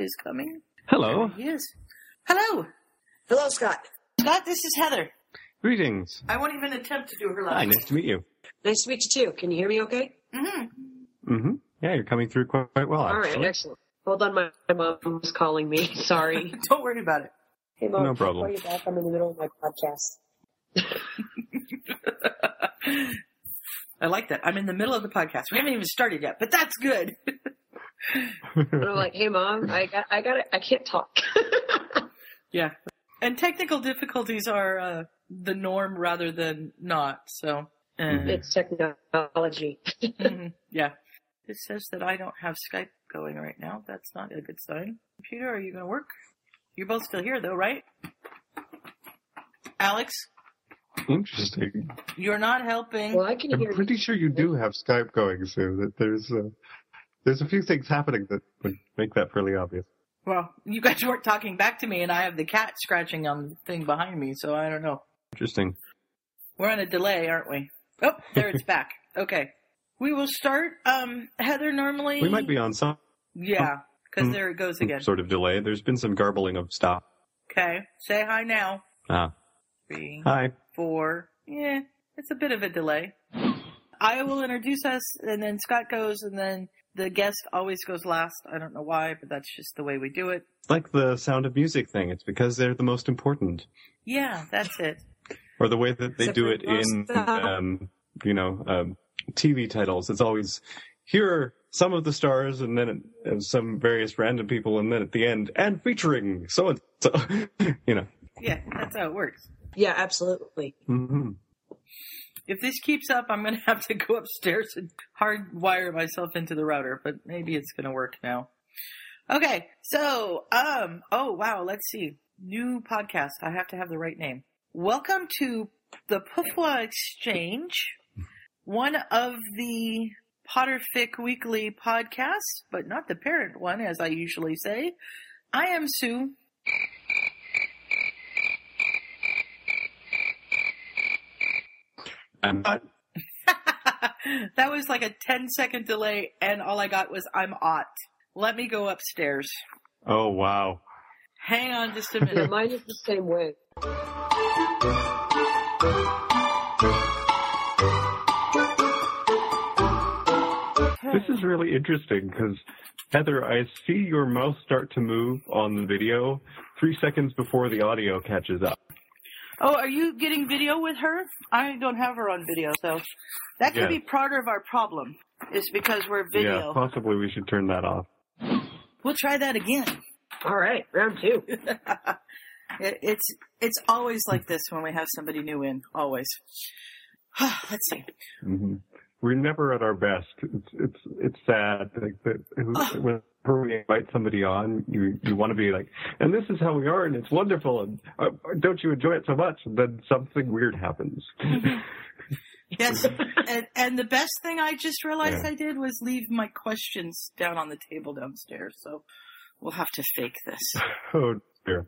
is coming. Hello. There he is. Hello, Hello, Scott. Scott. This is Heather. Greetings. I won't even attempt to do her Hi, nice to meet you. Nice to meet you too. Can you hear me okay? Mm-hmm. Mm-hmm. Yeah, you're coming through quite, quite well, All right, actually. excellent. Hold on, my, my mom was calling me. Sorry. Don't worry about it. hey, mom. No I'll problem. Call you back. I'm in the middle of my podcast. I like that. I'm in the middle of the podcast. We haven't even started yet, but that's good. And I'm like, hey, mom, I got, I got it. I can't talk. yeah. And technical difficulties are uh, the norm rather than not. So, uh, it's technology. mhm, yeah. It says that I don't have Skype going right now. That's not a good sign. Computer, are you going to work? You're both still here, though, right? Alex, Interesting. you're not helping. well, I can I'm hear you. pretty sure you do have Skype going, Sue. That there's uh, there's a few things happening that would make that fairly obvious. Well, you guys weren't talking back to me, and I have the cat scratching on the thing behind me, so I don't know. Interesting. We're on a delay, aren't we? Oh, there it's back. Okay. We will start. Um, Heather, normally. We might be on some Yeah, because Mm. there it goes again. sort of delay. There's been some garbling of stuff. Okay. Say hi now. Ah, Three, hi. four. Yeah, it's a bit of a delay. I will introduce us, and then Scott goes, and then the guest always goes last. I don't know why, but that's just the way we do it. Like the Sound of Music thing. It's because they're the most important, Yeah, that's it. or the way that they Except do it in, um, you know, um, TV titles. It's always here are some of the stars, and then it, uh, some various random people, and then at the end, and featuring so and so. You know. Yeah, that's how it works. Yeah, absolutely. hmm If this keeps up, I'm to have to go upstairs and hardwire myself into the router, but maybe it's to work now. Okay, so, um, oh wow, let's see. New podcast. I have to have the right name. Welcome to the Pufwa Exchange, one of the Potterfic Weekly podcasts, but not the parent one, as I usually say. I am Sue. I'm um, not. Uh, that was like a 10 second delay, and all I got was I'm ought. Let me go upstairs. Oh wow. Hang on just a minute. mine is the same way. This is really interesting because Heather, I see your mouse start to move on the video three seconds before the audio catches up. Oh, are you getting video with her? I don't have her on video, so that could Yeah. be part of our problem. Is because we're video. Yeah, video. possibly we should turn that off. We'll try that again. All right, round two. It- it's it's always like this when we have somebody new in. Always. Let's see. Mm-hmm. We're never at our best. It's it's it's sad like, that Oh. whenever we invite somebody on, you you want to be like, and this is how we are, and it's wonderful, and uh, don't you enjoy it so much? And then something weird happens. Yes, and and the best thing I just realized Yeah. I did was leave my questions down on the table downstairs. So we'll have to fake this. oh dear.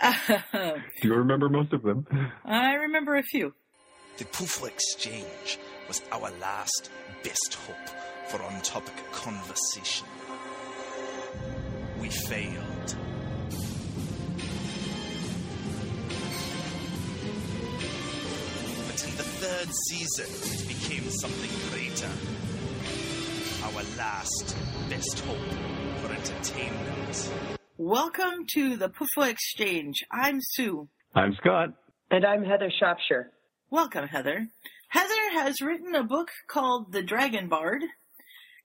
Do you remember most of them? I remember a few. The Pufla Exchange was our last best hope for on topic conversation. We failed. But in the third season, it became something greater. Our last best hope for entertainment. Welcome to the Pufla Exchange. I'm Sue. I'm Scott. And I'm Heather Shropshire. Welcome, Heather. Heather has written a book called The Dragon Bard,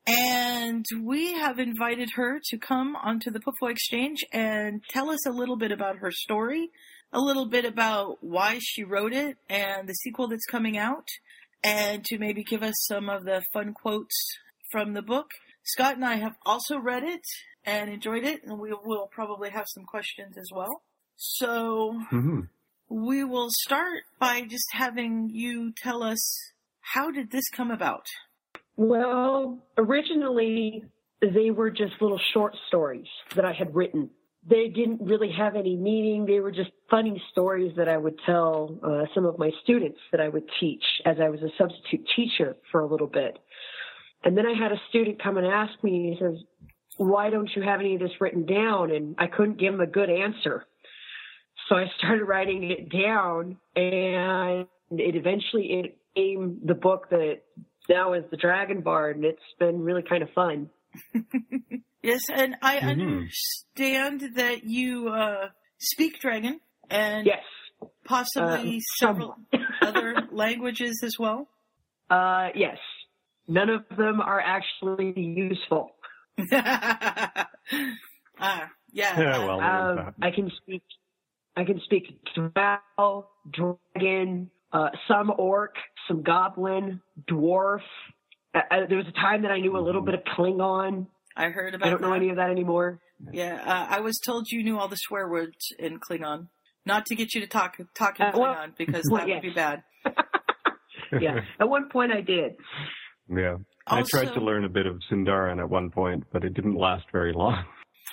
and we have invited her to come onto the Pufwa Exchange and tell us a little bit about her story, a little bit about why she wrote it and the sequel that's coming out, and to maybe give us some of the fun quotes from the book. Scott and I have also read it and enjoyed it, and we will probably have some questions as well. So, hmm we will start by just having you tell us how did this come about? Well, originally they were just little short stories that I had written. They didn't really have any meaning. They were just funny stories that I would tell uh, some of my students that I would teach as I was a substitute teacher for a little bit. And then I had a student come and ask me, he says, why don't you have any of this written down? And I couldn't give him a good answer. So I started writing it down and it eventually it became the book that now is the Dragon Bard and it's been really kind of fun. Yes, and I Mhm. understand that you uh, speak Dragon and Yes. possibly Um, several other languages as well. Uh, yes. None of them are actually useful. ah, yeah. Yeah, well, Um. I can speak. I can speak drow, dragon, uh, some orc, some goblin, dwarf. Uh, uh, there was a time that I knew a little bit of Klingon. I heard about I don't know any of that anymore. Yeah, uh, I was told you knew all the swear words in Klingon. Not to get you to talk talk in Uh, well, Klingon because well, that yes. would be bad. Yeah, at one point I did. yeah. I tried to learn a bit of Sindarin at one point, but it didn't last very long.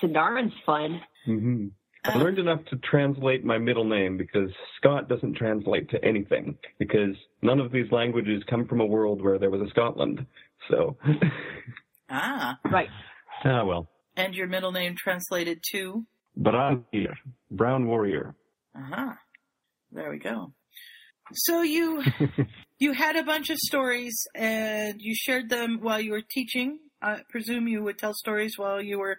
Sindarin's fun. hmm I Uh, learned enough to translate my middle name because Scott doesn't translate to anything because none of these languages come from a world where there was a Scotland. So, ah, Right. ah well. and your middle name translated to. But Brown Warrior. Uh-huh. There we go. So you you had a bunch of stories and you shared them while you were teaching. I presume you would tell stories while you were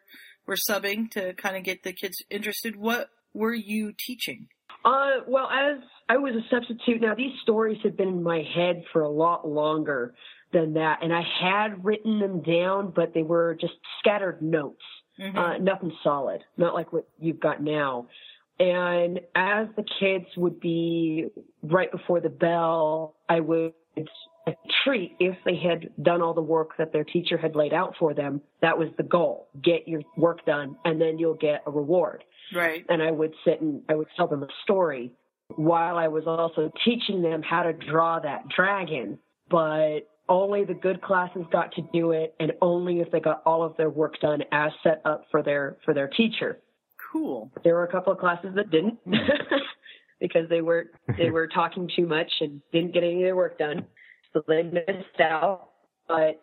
were subbing to kind of get the kids interested. What were you teaching? Uh, well, as I was a substitute, now these stories had been in my head for a lot longer than that, and I had written them down, but they were just scattered notes. Mhm. uh, nothing solid, not like what you've got now. And as the kids would be right before the bell, I would treat if they had done all the work that their teacher had laid out for them. That was the goal. Get your work done and then you'll get a reward. right. And I would sit and I would tell them a story while I was also teaching them how to draw that dragon. But only the good classes got to do it and only if they got all of their work done as set up for their for their teacher. Cool. There were a couple of classes that didn't because they were they were talking too much and didn't get any of their work done. So they missed out. But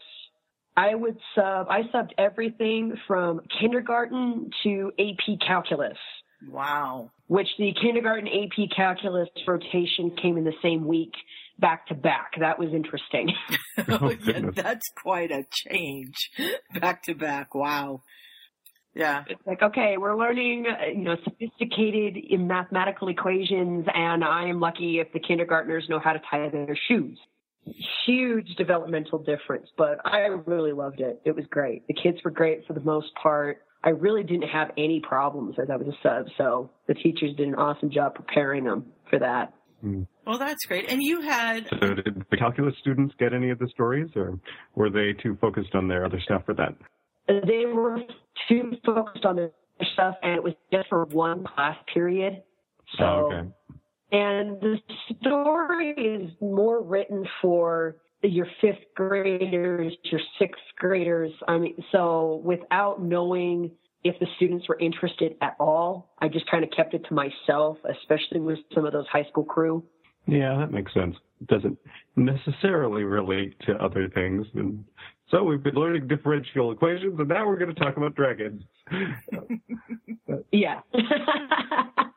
I would sub I subbed everything from kindergarten to AP calculus Wow. which the kindergarten AP calculus rotation came in the same week back to back. That was interesting. oh, yeah, that's quite a change. Back to back. Wow. Yeah. It's like, okay, we're learning, uh, you know, sophisticated in mathematical equations, and I am lucky if the kindergartners know how to tie their shoes. Huge developmental difference, but I really loved it. It was great. The kids were great for the most part. I really didn't have any problems as I was a sub, so the teachers did an awesome job preparing them for that. Hmm. Well, that's great. And you had So did the calculus students get any of the stories, or were they too focused on their other stuff for that? they were too focused on their stuff and it was just for one class period. So, oh, okay. And the story is more written for your fifth graders, your sixth graders. I mean, so without knowing if the students were interested at all, I just kind of kept it to myself, especially with some of those high school crew. Yeah, that makes sense. It doesn't necessarily relate to other things. And so we've been learning differential equations, and now we're going to talk about dragons. Yeah.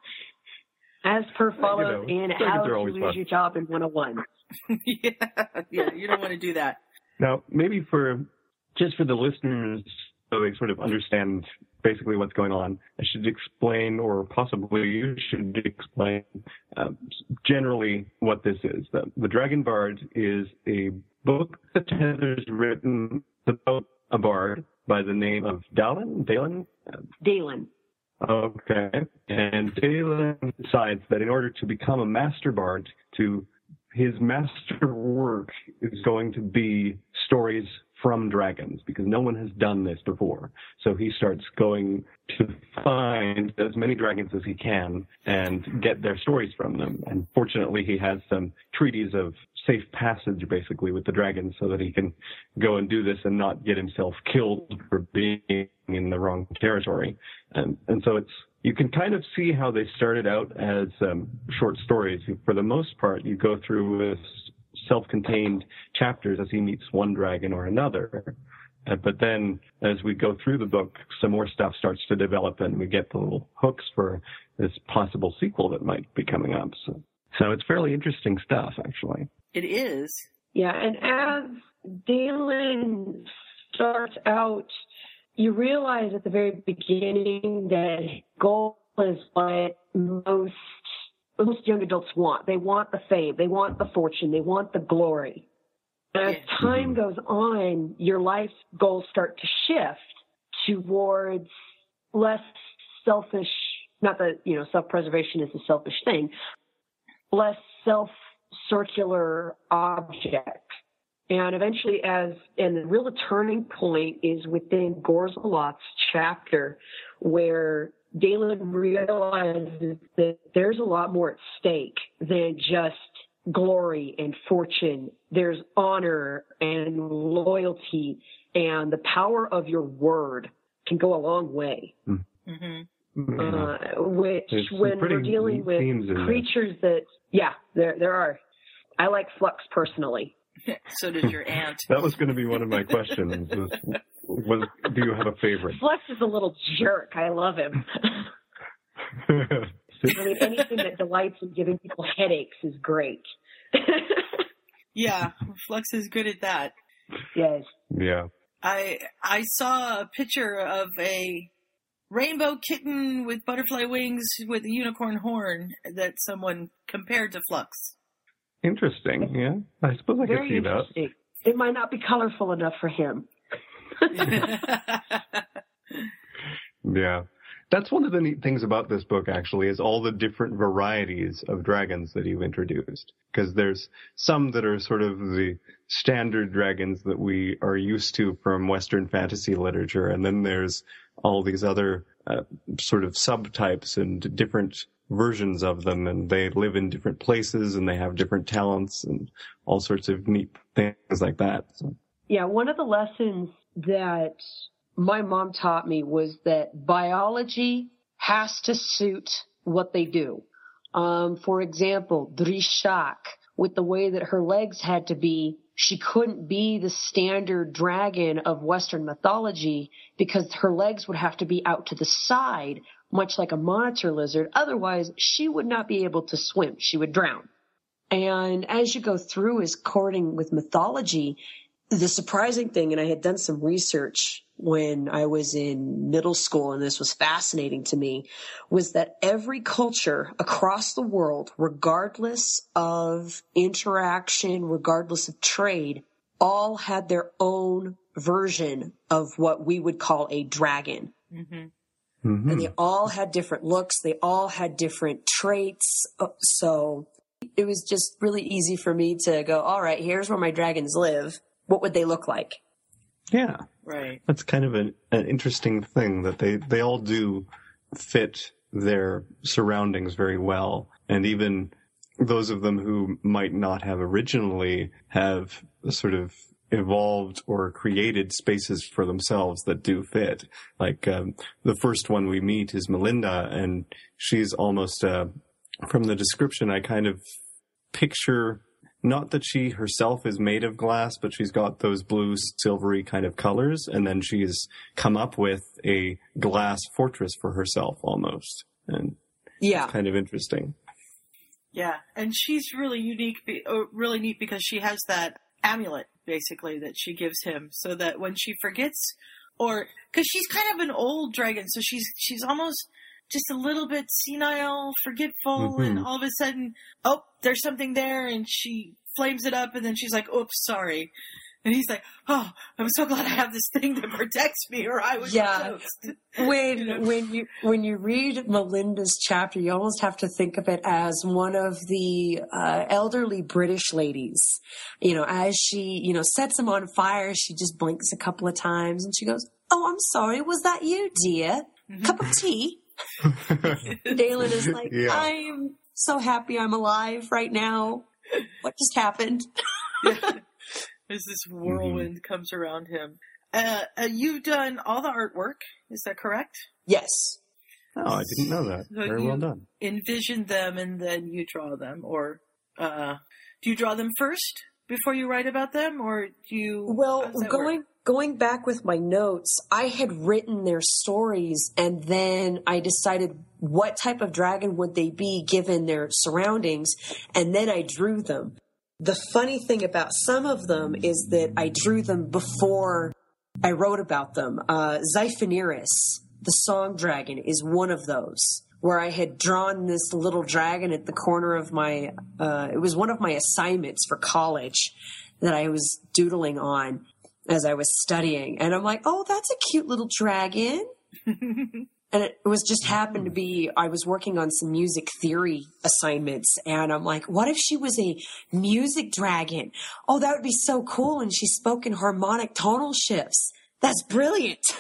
As per follows know, in dragons How to Lose fun. Your Job in 101. yeah, yeah, you don't want to do that. Now, maybe for just for the listeners, so they sort of understand basically what's going on, I should explain, or possibly you should explain, um, generally what this is. The, the Dragon Bard is a book that Heather's written about a bard by the name of Dallin. Dalen. Dalen. Okay. And Dalen decides that in order to become a master bard, to his master work is going to be stories from dragons because no one has done this before. So he starts going to find as many dragons as he can and get their stories from them. And fortunately, he has some treaties of safe passage basically with the dragons so that he can go and do this and not get himself killed for being in the wrong territory. And, and so it's, you can kind of see how they started out as um, short stories. For the most part, you go through with self-contained chapters as he meets one dragon or another. Uh, but then as we go through the book, some more stuff starts to develop and we get the little hooks for this possible sequel that might be coming up. So, so it's fairly interesting stuff, actually. It is. Yeah, and as Dalen starts out, you realize at the very beginning that goal is what most most young adults want. They want the fame, they want the fortune, they want the glory. As time mm-hmm. goes on, your life goals start to shift towards less selfish, not that, you know, self-preservation is a selfish thing, less self-circular object. And eventually as, and the real turning point is within Gorzaloth's chapter where Dalen realizes that there's a lot more at stake than just glory and fortune. There's honor and loyalty and the power of your word can go a long way. Mm-hmm. Uh, which There's when pretty we're dealing with themes in there. creatures that, yeah, there, there are. I like Flux personally. so does your aunt. That was going to be one of my questions. Was, was do you have a favorite? Flux is a little jerk. I love him. I mean, anything that delights in giving people headaches is great. Yeah, Flux is good at that. yes. yeah. I I saw a picture of a rainbow kitten with butterfly wings with a unicorn horn that someone compared to Flux. Interesting. Yeah. I suppose I could see that. It might not be colorful enough for him. Yeah. That's one of the neat things about this book, actually, is all the different varieties of dragons that you've introduced. Because there's some that are sort of the standard dragons that we are used to from Western fantasy literature, and then there's all these other uh, sort of subtypes and different versions of them, and they live in different places, and they have different talents, and all sorts of neat things like that. So, Yeah, one of the lessons that my mom taught me was that biology has to suit what they do. Um, for example, Drishak, with the way that her legs had to be, she couldn't be the standard dragon of Western mythology because her legs would have to be out to the side, much like a monitor lizard. Otherwise, she would not be able to swim. She would drown. And as you go through his courting with mythology, the surprising thing, and I had done some research when I was in middle school, and this was fascinating to me, was that every culture across the world, regardless of interaction, regardless of trade, all had their own version of what we would call a dragon. hmm mhm. And they all had different looks. They all had different traits. Uh, So it was just really easy for me to go, all right, here's where my dragons live. What would they look like? yeah. Right. That's kind of an, an interesting thing that they, they all do fit their surroundings very well. And even those of them who might not have originally have sort of evolved or created spaces for themselves that do fit. Like um, the first one we meet is Melinda, and she's almost uh, from the description. I kind of picture not that she herself is made of glass, but she's got those blue silvery kind of colors, and then she's come up with a glass fortress for herself almost, and Yeah. kind of interesting. Yeah, and she's really unique, be- uh, really neat because she has that amulet basically that she gives him, so that when she forgets, or because she's kind of an old dragon, so she's she's almost just a little bit senile, forgetful, Mhm. and all of a sudden, oh, there's something there, and she flames it up, and then she's like, "Oops, sorry." And he's like, "Oh, I'm so glad I have this thing that protects me, or I would Yeah. be toast." When when you when you read Melinda's chapter, you almost have to think of it as one of the uh, elderly British ladies. You know, as she you know sets him on fire, she just blinks a couple of times and she goes, "Oh, I'm sorry, was that you, dear? Cup of tea." Dalen is like, Yeah. "I'm so happy I'm alive right now. What just happened?" As this whirlwind comes around him. Uh, uh, you've done all the artwork, is that correct? Yes. Oh, I didn't know that. So Very well done. Envision them and then you draw them, or uh, do you draw them first before you write about them, or do you? Well, how does that going work? Going back with my notes, I had written their stories and then I decided what type of dragon would they be given their surroundings, and then I drew them. The funny thing about some of them is that I drew them before I wrote about them. Uh, the song dragon, is one of those where I had drawn this little dragon at the corner of my, uh, it was one of my assignments for college that I was doodling on as I was studying. And I'm like, oh, that's a cute little dragon. and it was just happened to hmm. be I was working on some music theory assignments and I'm like, what if she was a music dragon? Oh, that would be so cool. And she spoke in harmonic tonal shifts. That's brilliant.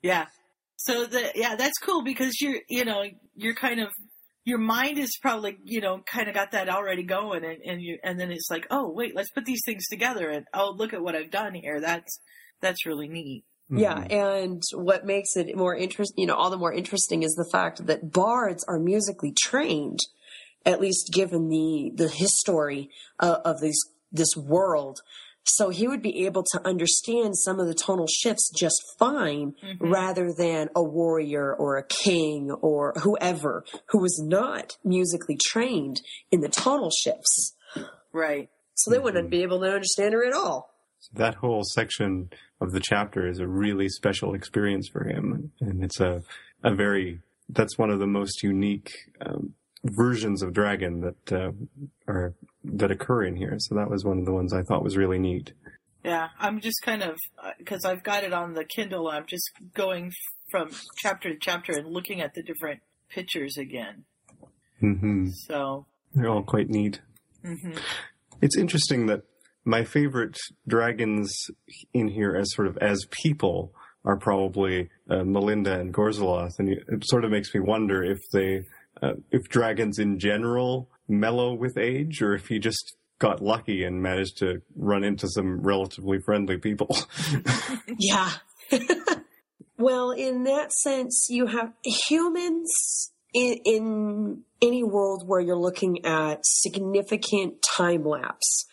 Yeah. So the yeah, that's cool because you're you know you're kind of your mind is probably you know kind of got that already going and, and you and then it's like oh wait let's put these things together and oh look at what I've done here that's that's really neat. Yeah, and what makes it more interesting, you know, all the more interesting is the fact that bards are musically trained, at least given the the history uh, of this this world. So he would be able to understand some of the tonal shifts just fine, Mhm. rather than a warrior or a king or whoever who was not musically trained in the tonal shifts. Right. So they wouldn't be able to understand her at all. that whole section of the chapter is a really special experience for him, and it's a a very that's one of the most unique um, versions of dragon that uh, are that occur in here. So that was one of the ones I thought was really neat. Yeah, I'm just kind of because I've got it on the Kindle. I'm just going from chapter to chapter and looking at the different pictures again. hmm So, They're all quite neat. hmm It's interesting that my favorite dragons in here as sort of as people are probably uh, Melinda and Gorzaloth, and it sort of makes me wonder if they, uh, if dragons in general mellow with age, or if he just got lucky and managed to run into some relatively friendly people. Yeah. well, in that sense, you have humans in, in any world where you're looking at significant time lapse.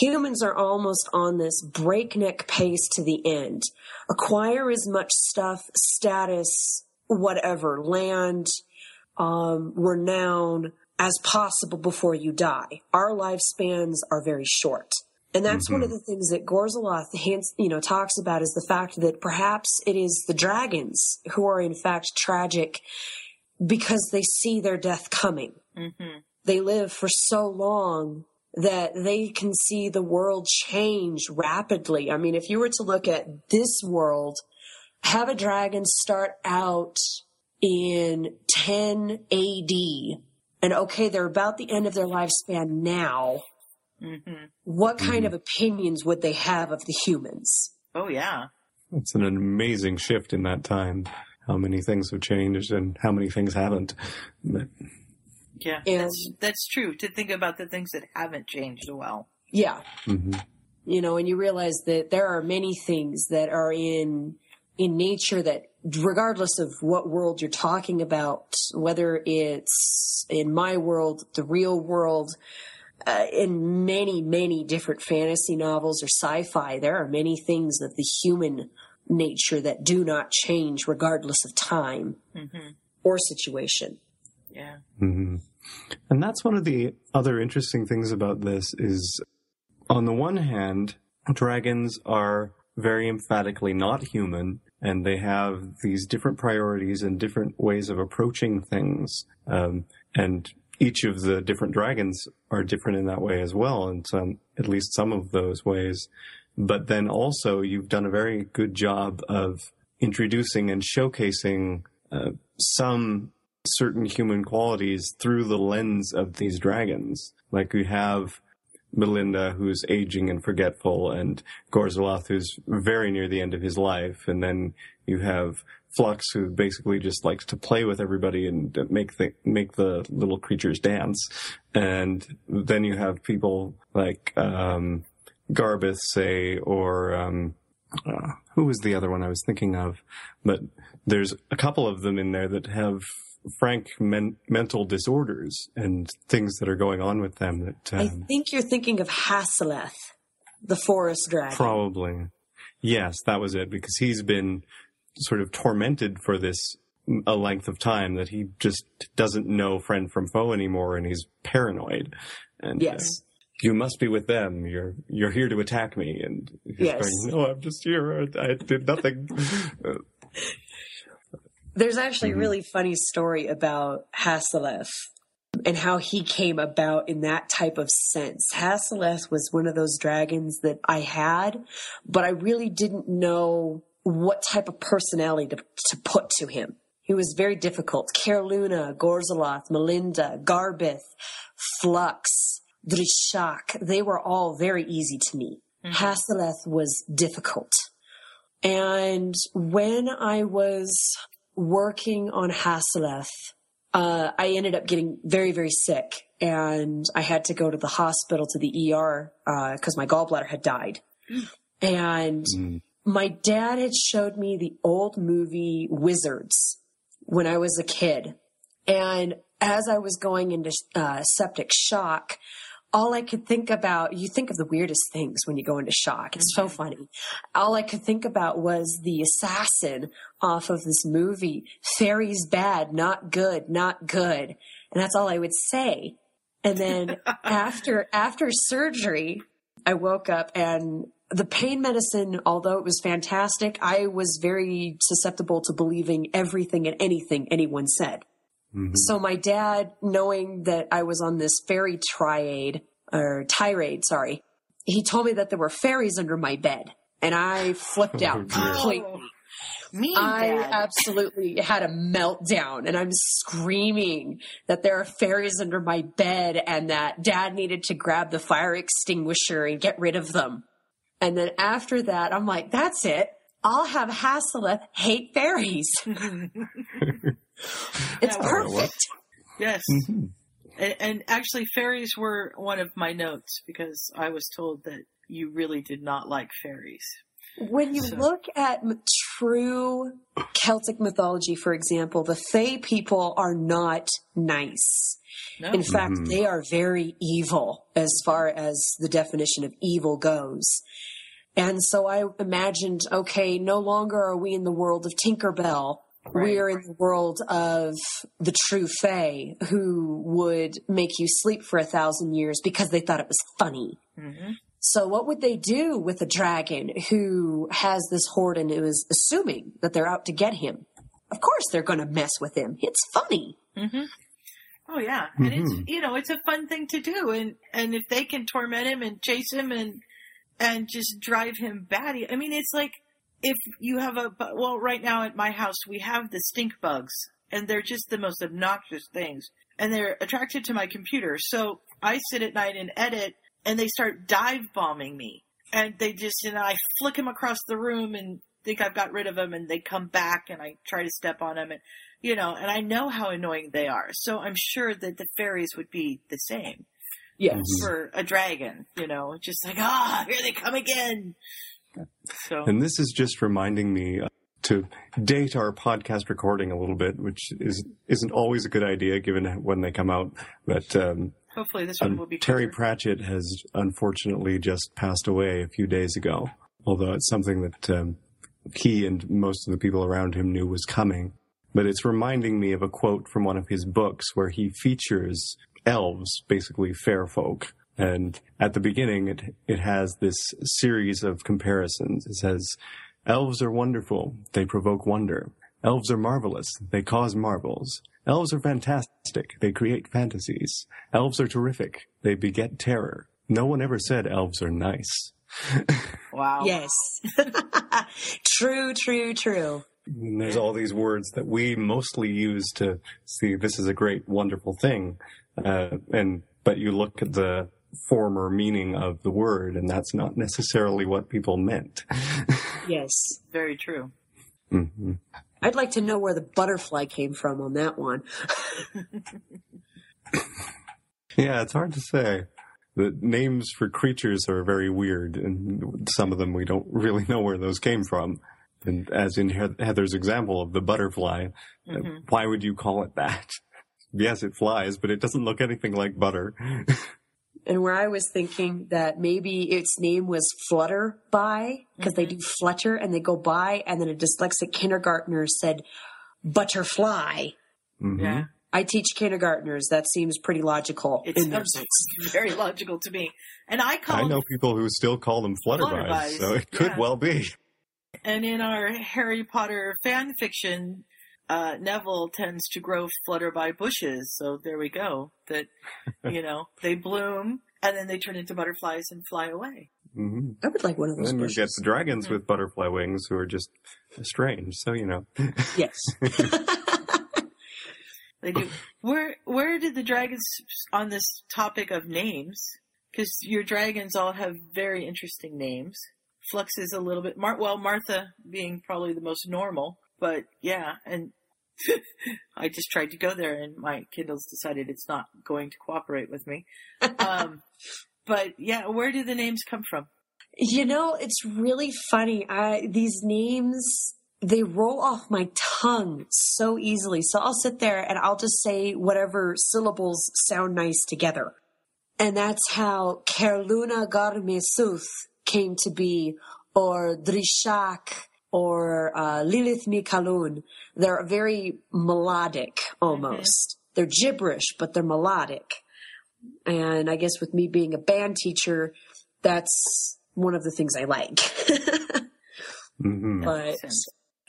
Humans are almost on this breakneck pace to the end. Acquire as much stuff, status, whatever, land, um, renown as possible before you die. Our lifespans are very short. And that's one of the things that Gorzaloth hints, you know, talks about is the fact that perhaps it is the dragons who are in fact tragic because they see their death coming. hmm They live for so long that they can see the world change rapidly. I mean, if you were to look at this world, have a dragon start out in 10 AD, and okay, they're about the end of their lifespan now. hmm What kind of opinions would they have of the humans? Oh yeah. it's an amazing shift in that time. How many things have changed and how many things haven't. But, Yeah, And- that's that's true. To think about the things that haven't changed well. Yeah. mhm. you know, and you realize that there are many things that are in in nature that regardless of what world you're talking about, whether it's in my world, the real world, uh, in many, many different fantasy novels or sci-fi, there are many things of the human nature that do not change regardless of time hmm or situation. Yeah. hmm And that's one of the other interesting things about this is, on the one hand, dragons are very emphatically not human, and they have these different priorities and different ways of approaching things. Um, and each of the different dragons are different in that way as well, in some, at least some of those ways. But then also, you've done a very good job of introducing and showcasing uh, some certain human qualities through the lens of these dragons. Like we have Melinda, who's aging and forgetful, and Gorzaloth, who's very near the end of his life, and then you have Flux, who basically just likes to play with everybody and make the make the little creatures dance, and then you have people like um, Garbeth, say, or um, uh, who was the other one I was thinking of? But there's a couple of them in there that have frank men- mental disorders and things that are going on with them that I um, think you're thinking of Hasileth, the forest dragon. probably Yes, that was it, because he's been sort of tormented for this a length of time that he just doesn't know friend from foe anymore, and he's paranoid. And uh, Yes. you must be with them. You're you're here to attack me. And he's Yes. going, no, I'm just here. I, I did nothing. There's actually a Mhm. really funny story about Hasseleth and how he came about in that type of sense. Hasseleth was one of those dragons that I had, but I really didn't know what type of personality to, to put to him. He was very difficult. Kerluna, Gorzaloth, Melinda, Garbith, Flux, Drishak, they were all very easy to me. Hasseleth was difficult. And when I was working on Hasseleth, uh, I ended up getting very, very sick and I had to go to the hospital to the ER, uh, cause my gallbladder had died. And Mm. my dad had showed me the old movie Wizards when I was a kid. And as I was going into uh, septic shock, all I could think about, you think of the weirdest things when you go into shock. It's so mm-hmm. funny. All I could think about was the assassin off of this movie. Fairies bad, not good, not good. And that's all I would say. And then after, after surgery, I woke up and the pain medicine, although it was fantastic, I was very susceptible to believing everything and anything anyone said. Mhm. So my dad, knowing that I was on this fairy triade or tirade, sorry, he told me that there were fairies under my bed, and I flipped Oh, out dear. completely. Mean I dad. absolutely had a meltdown, and I'm screaming that there are fairies under my bed, and that dad needed to grab the fire extinguisher and get rid of them. And then after that, I'm like, that's it. I'll have Hasseleth hate fairies. It's That works. perfect. yes. Mhm. And, and actually, fairies were one of my notes because I was told that you really did not like fairies. When you So- look at true Celtic mythology, for example, the Fae people are not nice. No. In fact, Mhm. they are very evil as far as the definition of evil goes. And so I imagined, okay, no longer are we in the world of Tinkerbell. Right. We're in the world of the true Fae who would make you sleep for a thousand years because they thought it was funny. hmm So what would they do with a dragon who has this horde and is assuming that they're out to get him? Of course they're going to mess with him. It's funny. hmm Oh yeah, and it's Mhm. you know it's a fun thing to do, and and if they can torment him and chase him and and just drive him batty, I mean it's like if you have a well right now at my house we have the stink bugs, and they're just the most obnoxious things, and they're attracted to my computer, so I sit at night and edit, and they start dive bombing me, and they just and I flick them across the room and think I've got rid of them, and they come back, and I try to step on them, and you know, and I know how annoying they are. So I'm sure that the fairies would be the same Yes. For a dragon, you know, just like, ah, here they come again. So, And this is just reminding me uh, to date our podcast recording a little bit, which is isn't always a good idea given when they come out. But um, hopefully this one um, will be Terry. Pratchett has unfortunately just passed away a few days ago. Although it's something that um, he and most of the people around him knew was coming. But it's reminding me of a quote from one of his books where he features elves, basically fair folk. And at the beginning, it, it has this series of comparisons. It says, elves are wonderful. They provoke wonder. Elves are marvelous. They cause marvels. Elves are fantastic. They create fantasies. Elves are terrific. They beget terror. No one ever said elves are nice. Wow. Yes. true, true, true. And there's all these words that we mostly use to see this is a great, wonderful thing. Uh, and, but you look at the former meaning of the word and that's not necessarily what people meant. Yes. Very true. hmm I'd like to know where the butterfly came from on that one. Yeah, it's hard to say. The names for creatures are very weird, and some of them we don't really know where those came from. And as in Heather's example of the butterfly, uh, Mhm. why would you call it that? Yes, it flies, but it doesn't look anything like butter. And where I was thinking that maybe its name was Flutter by because they Mm-hmm. do Flutter and they go by, and then a dyslexic kindergartner said butterfly. Mhm. Yeah. I teach kindergartners. That seems pretty logical It in sounds very logical to me. And I call I know people who still call them flutterbys, Flutterbys, so it could yeah. well be. and in our Harry Potter fan fiction, uh, Neville tends to grow flutterby bushes. So there we go. That you know they bloom and then they turn into butterflies and fly away. hmm I would like one of And those then you get the dragons with butterfly wings who are just strange. So you know, Yes. They do. Where where did the dragons on this topic of names? Because your dragons all have very interesting names. Flux is a little bit Mar- well, Martha being probably the most normal, but yeah, and I just tried to go there, and my Kindle's decided it's not going to cooperate with me. Um, but yeah, where do the names come from? You know, it's really funny. I these names they roll off my tongue so easily. So I'll sit there and I'll just say whatever syllables sound nice together. And that's how Kerluna Garmesuth came to be, or Drishak, or uh, Lilith Mikalun. They're very melodic almost. They're gibberish, but they're melodic. And I guess with me being a band teacher, that's one of the things I like. hmm but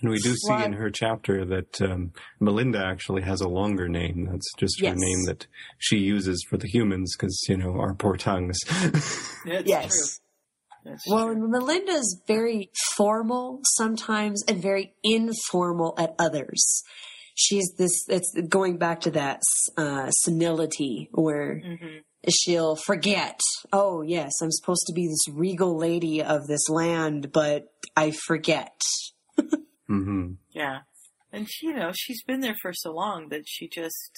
and we do see Well, in her chapter that um, Melinda actually has a longer name. That's just her name that she uses for the humans because you know our poor tongues. That's yes. True. That's Well, true. Melinda's very formal sometimes and very informal at others. She's this, it's going back to that uh, senility where Mhm. she'll forget, oh, yes, I'm supposed to be this regal lady of this land, but I forget. hmm Yeah. And she, you know, she's been there for so long that she just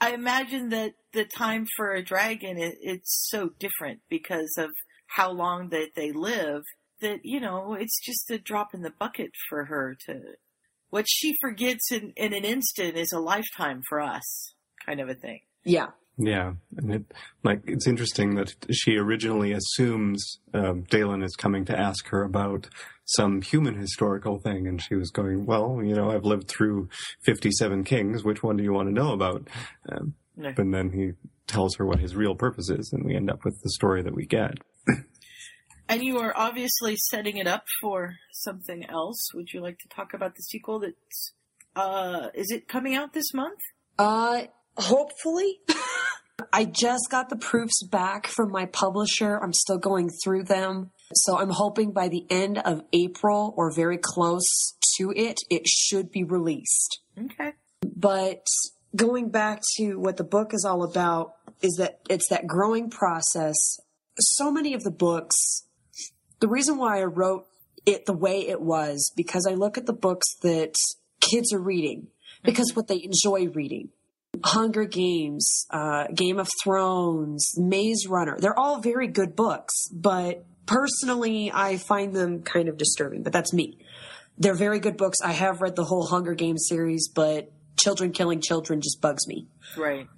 I imagine that the time for a dragon it, it's so different because of how long that they live that, you know, it's just a drop in the bucket for her to what she forgets in, in an instant is a lifetime for us, kind of a thing. Yeah. Yeah, and it like it's interesting that she originally assumes um, Dalen is coming to ask her about some human historical thing, and she was going, "Well, you know, I've lived through fifty-seven kings. Which one do you want to know about?" Um, No. and then he tells her what his real purpose is, and we end up with the story that we get. And you are obviously setting it up for something else. Would you like to talk about the sequel that's uh is it coming out this month? Uh, hopefully. I just got the proofs back from my publisher. I'm still going through them. So I'm hoping by the end of April or very close to it, it should be released. Okay. But going back to what the book is all about is that it's that growing process. So many of the books, the reason why I wrote it the way it was because I look at the books that kids are reading because what they enjoy reading. Hunger Games, uh, Game of Thrones, Maze Runner. They're all very good books, but personally, I find them kind of disturbing, but that's me. They're very good books. I have read the whole Hunger Games series, but children killing children just bugs me. Right.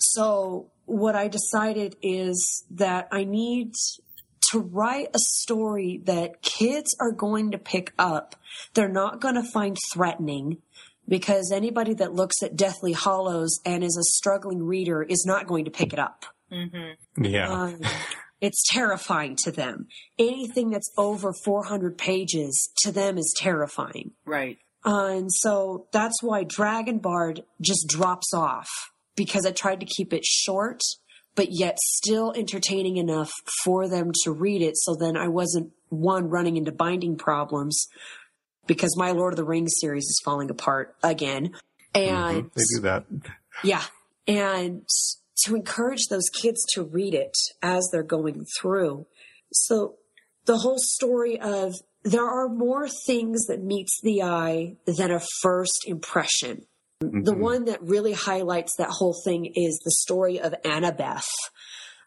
So what I decided is that I need to write a story that kids are going to pick up. They're not going to find threatening because anybody that looks at Deathly Hallows and is a struggling reader is not going to pick it up. Mm-hmm. Yeah, Um, it's terrifying to them. Anything that's over 400 pages to them is terrifying. Right. Uh, and so that's why Dragon Bard just drops off because I tried to keep it short, but yet still entertaining enough for them to read it. So then I wasn't one running into binding problems because my Lord of the Rings series is falling apart again. And Mhm. they do that. yeah. And to encourage those kids to read it as they're going through. So the whole story of there are more things that meets the eye than a first impression. The Mhm. one that really highlights that whole thing is the story of Annabeth.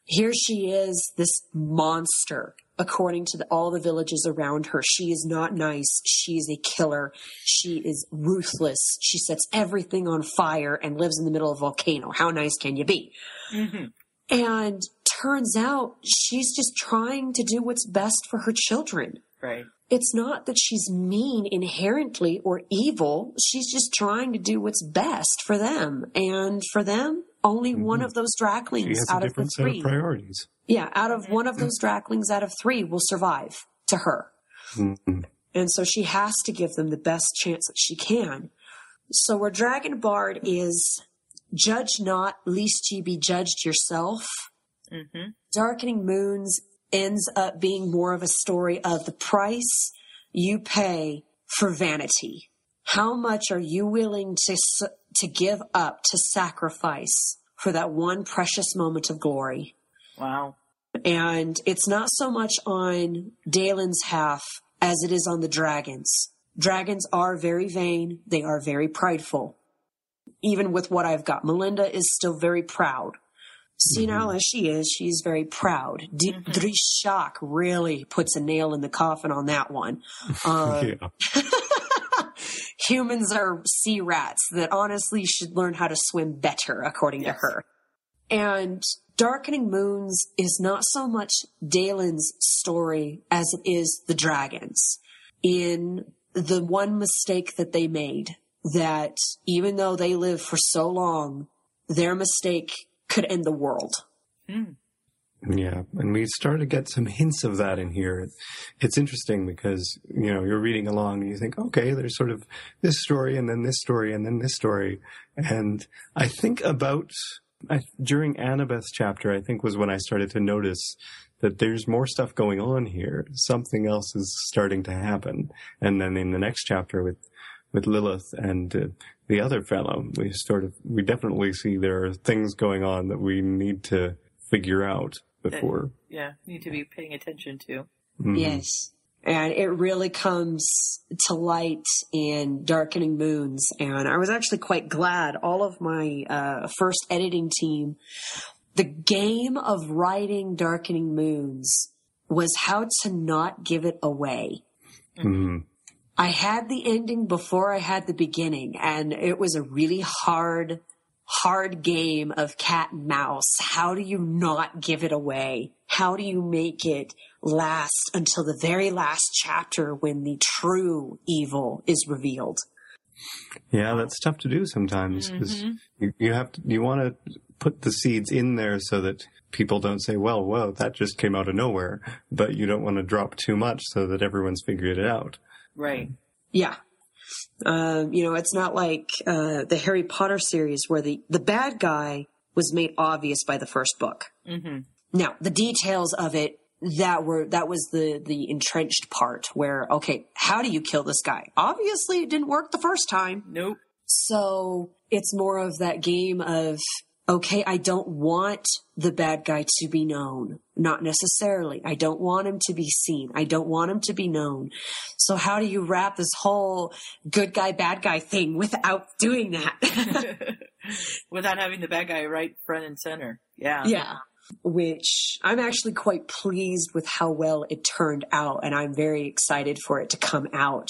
Here she is, this monster, according to the, all the villages around her. She is not nice. She is a killer. She is ruthless. She sets everything on fire and lives in the middle of a volcano. How nice can you be? Mm-hmm. And turns out she's just trying to do what's best for her children. Right. It's not that she's mean inherently or evil. She's just trying to do what's best for them. And for them, only one Mhm. of those She Draklings a out of the different set of three. priorities. Yeah, out of one of those Draklings out of three will survive to her. Mhm. And so she has to give them the best chance that she can. So where Dragon Bard is judge not, lest ye be judged yourself. Mm-hmm. Darkening Moons ends up being more of a story of the price you pay for vanity. How much are you willing to to give up to sacrifice for that one precious moment of glory? Wow. And it's not so much on Dalen's half as it is on the dragons. Dragons are very vain. They are very prideful. Even with what I've got, Melinda is still very proud. Senile as she is, she's very proud. D- Mhm. Drishak really puts a nail in the coffin on that one. Yeah. humans are sea rats that honestly should learn how to swim better, according Yes. to her. And Darkening Moons is not so much Dalen's story as it is the dragons. In the one mistake that they made, that even though they lived for so long, their mistake could end the world. Mm. Yeah, and we start to get some hints of that in here. It's interesting because, you know, you're reading along and you think, okay, there's sort of this story and then this story and then this story. And I think about, I, during Annabeth's chapter, I think was when I started to notice that there's more stuff going on here. Something else is starting to happen. And then in the next chapter with, with Lilith and uh, the other fellow, we sort of, we definitely see there are things going on that we need to figure out before. Yeah. Need to be paying attention to. Mhm. Yes. And it really comes to light in Darkening Moons. And I was actually quite glad all of my uh, first editing team, the game of writing Darkening Moons was how to not give it away. Mhm. I had the ending before I had the beginning, and it was a really hard, hard game of cat and mouse. How do you not give it away? How do you make it last until the very last chapter when the true evil is revealed? Yeah, that's tough to do sometimes because Mhm. you, you have to, you want to put the seeds in there so that people don't say, well, whoa, that just came out of nowhere. But you don't want to drop too much so that everyone's figured it out. Right. Yeah. Um, you know, it's not like uh, the Harry Potter series where the, the bad guy was made obvious by the first book. Mm-hmm. Now, the details of it that were that was the the entrenched part where okay, how do you kill this guy? Obviously, it didn't work the first time. Nope. So, it's more of that game of okay, I don't want the bad guy to be known. Not necessarily. I don't want him to be seen. I don't want him to be known. So, how do you wrap this whole good guy bad guy thing without doing that? Without having the bad guy right front and center. Yeah. Yeah. Which I'm actually quite pleased with how well it turned out. And I'm very excited for it to come out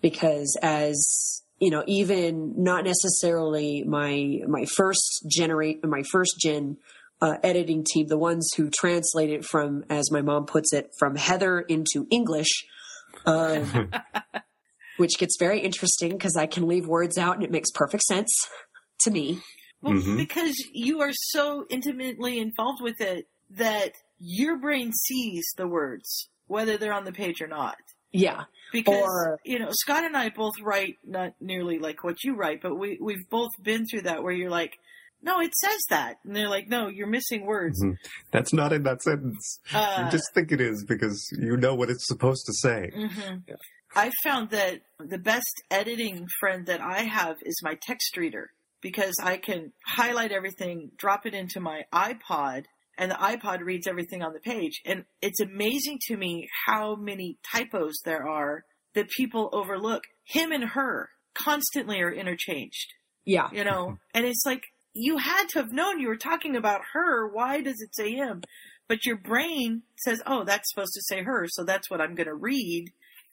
because as, you know, even not necessarily my, my first generate, my first gen, uh, editing team, the ones who translate it from, as my mom puts it, from Heather into English, um, which gets very interesting because I can leave words out and it makes perfect sense to me. Well, Mhm. because you are so intimately involved with it that your brain sees the words, whether they're on the page or not. Yeah. Because Or- you know, Scott and I both write not nearly like what you write, but we we've both been through that where you're like, no, it says that, and they're like, no, you're missing words. Mhm. That's not in that sentence. Uh, you just think it is because you know what it's supposed to say. mhm. I found that the best editing friend that I have is my text reader because I can highlight everything, drop it into my iPod, and the iPod reads everything on the page. And it's amazing to me how many typos there are that people overlook. Him and her constantly are interchanged, Yeah. you know? and it's like, you had to have known you were talking about her. Why does it say him? But your brain says, oh, that's supposed to say her, so that's what I'm going to read.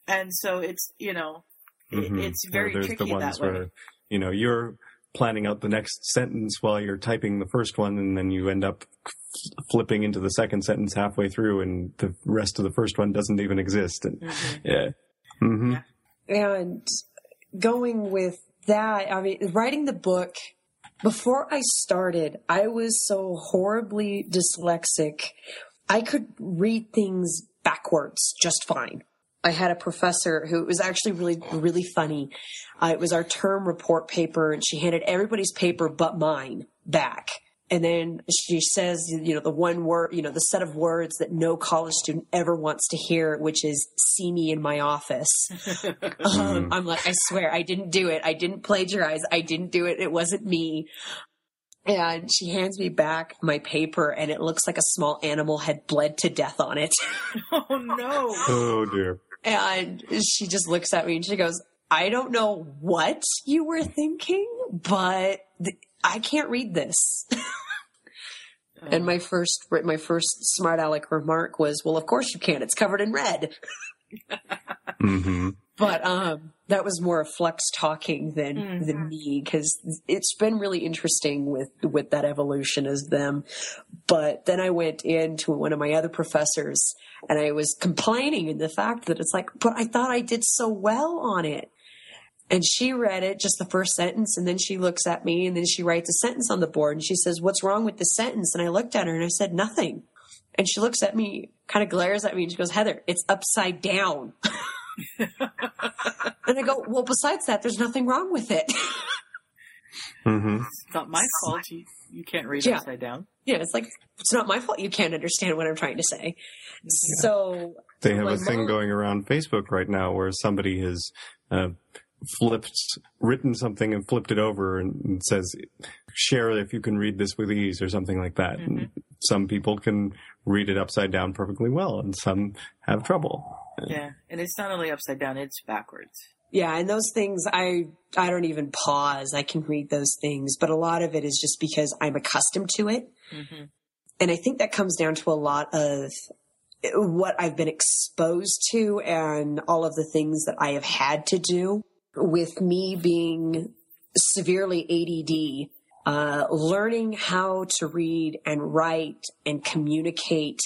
And so it's, you know, Mhm. it's Or very there's tricky the ones that way. where you know you're planning out the next sentence while you're typing the first one, and then you end up flipping into the second sentence halfway through, and the rest of the first one doesn't even exist. And yeah, hmm And going with that, I mean, writing the book, before I started, I was so horribly dyslexic. I could read things backwards just fine. I had a professor who was actually really, really funny. Uh, it was our term report paper, and she handed everybody's paper but mine back. And then she says, you know, the one word, you know, the set of words that no college student ever wants to hear, which is see me in my office. um, I'm like, I swear, I didn't do it. I didn't plagiarize. I didn't do it. It wasn't me. And she hands me back my paper, and it looks like a small animal had bled to death on it. Oh no. Oh dear. And she just looks at me and she goes, I don't know what you were thinking, but th- I can't read this. and my first, my first smart aleck remark was, well, of course you can. It's covered in red. hmm But, um, that was more of Flux talking than, than me because it's been really interesting with, with that evolution as them. But then I went into one of my other professors and I was complaining in the fact that it's like, but I thought I did so well on it. And she read it, just the first sentence, and then she looks at me and then she writes a sentence on the board and she says, What's wrong with this sentence? And I looked at her and I said, Nothing. And she looks at me, kind of glares at me, and she goes, Heather, it's upside down. and I go, Well, besides that, there's nothing wrong with it. hmm It's not my fault. You, you can't read Yeah. upside down. Yeah, it's like, it's not my fault you can't understand what I'm trying to say. So, They have a thing mom- going around Facebook right now where somebody has uh, flipped, written something and flipped it over and, and says, share if you can read this with ease or something like that. And some people can read it upside down perfectly well and some have trouble. Yeah. And it's not only upside down, it's backwards. Yeah, and those things I I don't even pause. I can read those things, but a lot of it is just because I'm accustomed to it. hmm And I think that comes down to a lot of what I've been exposed to and all of the things that I have had to do with me being severely ADD. Uh, learning how to read and write and communicate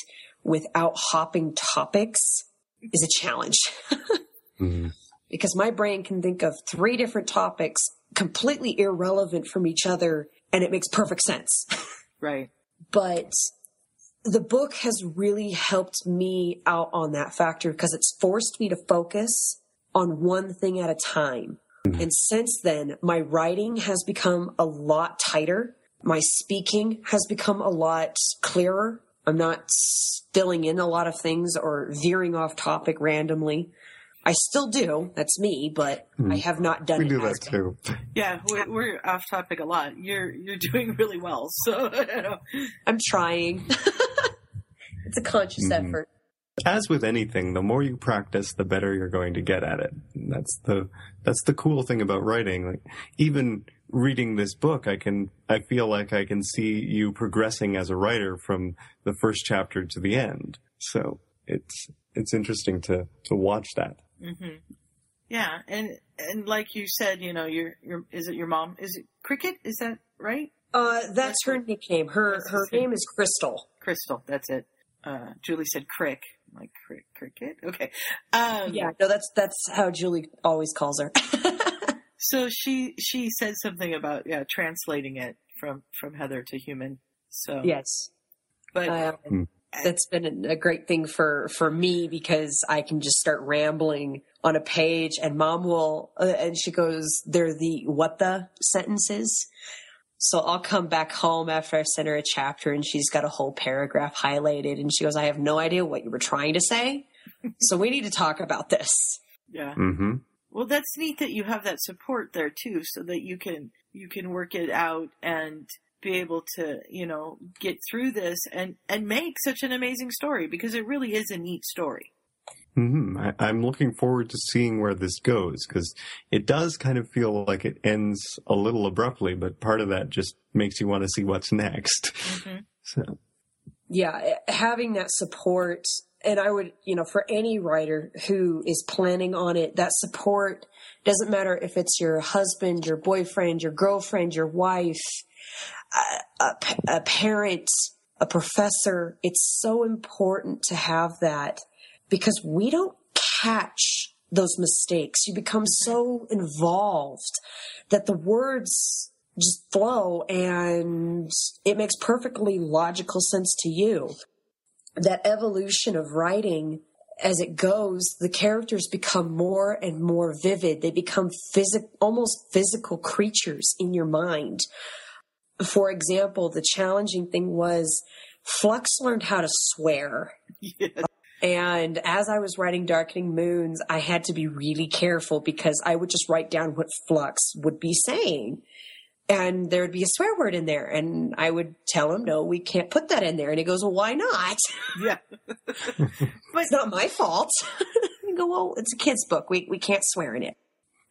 without hopping topics is a challenge. Mhm. Because my brain can think of three different topics completely irrelevant from each other and it makes perfect sense. Right. but the book has really helped me out on that factor because it's forced me to focus on one thing at a time. Mm-hmm. And since then, my writing has become a lot tighter. My speaking has become a lot clearer. I'm not filling in a lot of things or veering off topic randomly. I still do. That's me, but I have not done We do as that too. Yeah, we're, we're off topic a lot. You're you're doing really well. So. I'm trying. it's a conscious Mhm. effort. As with anything, the more you practice, the better you're going to get at it. And that's the that's the cool thing about writing. Like even reading this book, I can I feel like I can see you progressing as a writer from the first chapter to the end. So it's it's interesting to to watch that. Hmm Yeah, and and like you said, you know, your your is it your mom? Is it Cricket? Is that right? Uh, that's her nickname. Her That's her name is Crystal. Crystal. That's it. Uh, Julie said Crick. I'm like Crick, Cricket. Okay. Um, Yeah, no, that's that's how Julie always calls her. So she she said something about yeah translating it from from Heather to human. So yes, but uh, Hmm. That's been a great thing for for me because I can just start rambling on a page, and Mom will, uh, and she goes, "They're the what the sentences." So I'll come back home after I've sent her a chapter, and she's got a whole paragraph highlighted, and she goes, "I have no idea what you were trying to say." so we need to talk about this. yeah. Mm-hmm. Well, that's neat that you have that support there too, so that you can you can work it out and be able to you know get through this and and make such an amazing story because it really is a neat story. hmm I, I'm looking forward to seeing where this goes because it does kind of feel like it ends a little abruptly, but part of that just makes you want to see what's next. Mm-hmm. So, yeah, having that support, and I would, you know, for any writer who is planning on it, that support Doesn't matter if it's your husband, your boyfriend, your girlfriend, your wife, a, a, parent, a professor. It's so important to have that because we don't catch those mistakes. You become so involved that the words just flow and it makes perfectly logical sense to you. That evolution of writing as it goes, the characters become more and more vivid. They become physic, almost physical creatures in your mind. For example, the challenging thing was Flux learned how to swear. Yes. And as I was writing Darkening Moons, I had to be really careful because I would just write down what Flux would be saying. And there would be a swear word in there. And I would tell him, no, we can't put that in there. And he goes, well, why not? Yeah. but It's not my fault. I go, well, it's a kid's book. We, we can't swear in it.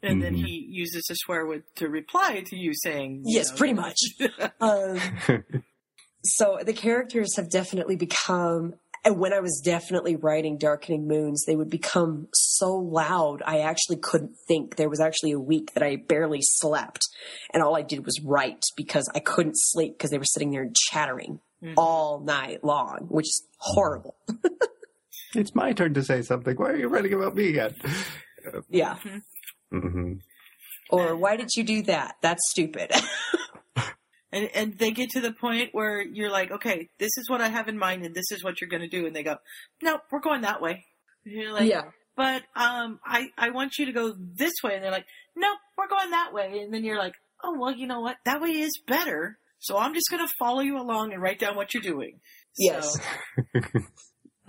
And then Mhm. he uses a swear word to reply to you saying, you Yes, know, pretty much. um, so the characters have definitely become and when i was definitely writing darkening moons they would become so loud i actually couldn't think there was actually a week that i barely slept and all i did was write because i couldn't sleep because they were sitting there and chattering Mhm. all night long which is horrible it's my turn to say something. Why are you writing about me yet? yeah hmm or why did you do that that's stupid And, and they get to the point where you're like, okay, this is what I have in mind and this is what you're going to do. And they go, no, we're going that way. And you're like, yeah but, um, I, I want you to go this way. And they're like, no, we're going that way. And then you're like, oh, well, you know what? That way is better. So I'm just going to follow you along and write down what you're doing. Yes. So,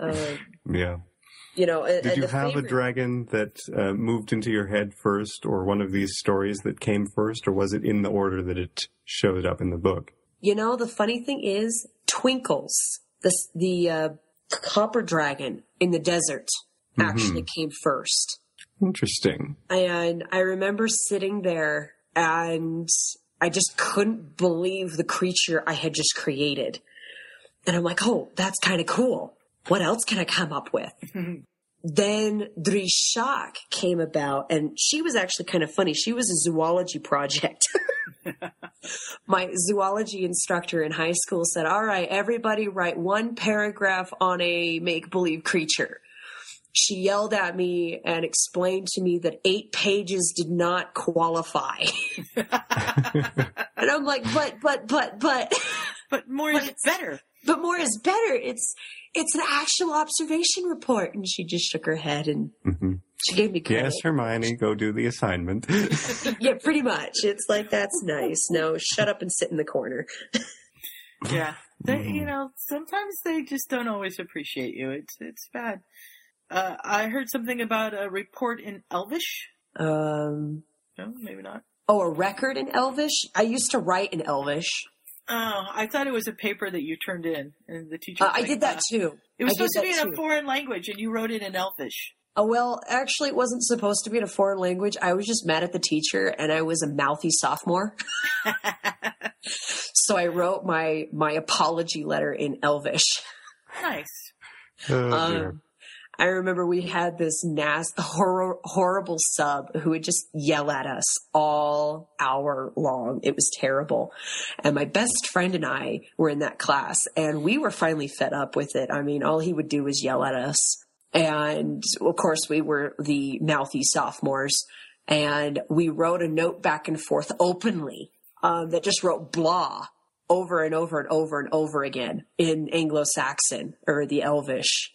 uh, Yeah. You know Did you the have a dragon that uh, moved into your head first, or one of these stories that came first, or was it in the order that it showed up in the book? You know, the funny thing is, Twinkles, the the uh, copper dragon in the desert, actually came first. Interesting. And I remember sitting there, and I just couldn't believe the creature I had just created. And I'm like, oh, that's kind of cool. What else can I come up with? then Drishak came about, and she was actually kind of funny. She was a zoology project. My zoology instructor in high school said, All right, everybody write one paragraph on a make believe creature. She yelled at me and explained to me that eight pages did not qualify. and I'm like, But, but, but, but. but more But is better. But more is better. It's it's an actual observation report. And she just shook her head and hmm she gave me credit. Yes, Hermione, go do the assignment. yeah, pretty much. It's like that's nice. No, shut up and sit in the corner. Yeah. They, Mhm. you know, sometimes they just don't always appreciate you. It's, it's bad. Uh, I heard something about a report in Elvish. Um No, maybe not. oh, a record in Elvish? I used to write in Elvish. Oh, I thought it was a paper that you turned in, and the teacher. Uh, I like, did that uh, too. It was I supposed to be that in a foreign language, and you wrote it in Elvish. Oh, well, actually, it wasn't supposed to be in a foreign language. I was just mad at the teacher, and I was a mouthy sophomore. so I wrote my my apology letter in Elvish. nice. oh, dear. Um, I remember we had this nas- hor- horrible sub who would just yell at us all hour long. It was terrible. And my best friend and I were in that class and we were finally fed up with it. I mean, all he would do was yell at us. And of course we were the mouthy sophomores and we wrote a note back and forth openly, um, that just wrote blah over and over and over and over again in Anglo-Saxon or the Elvish.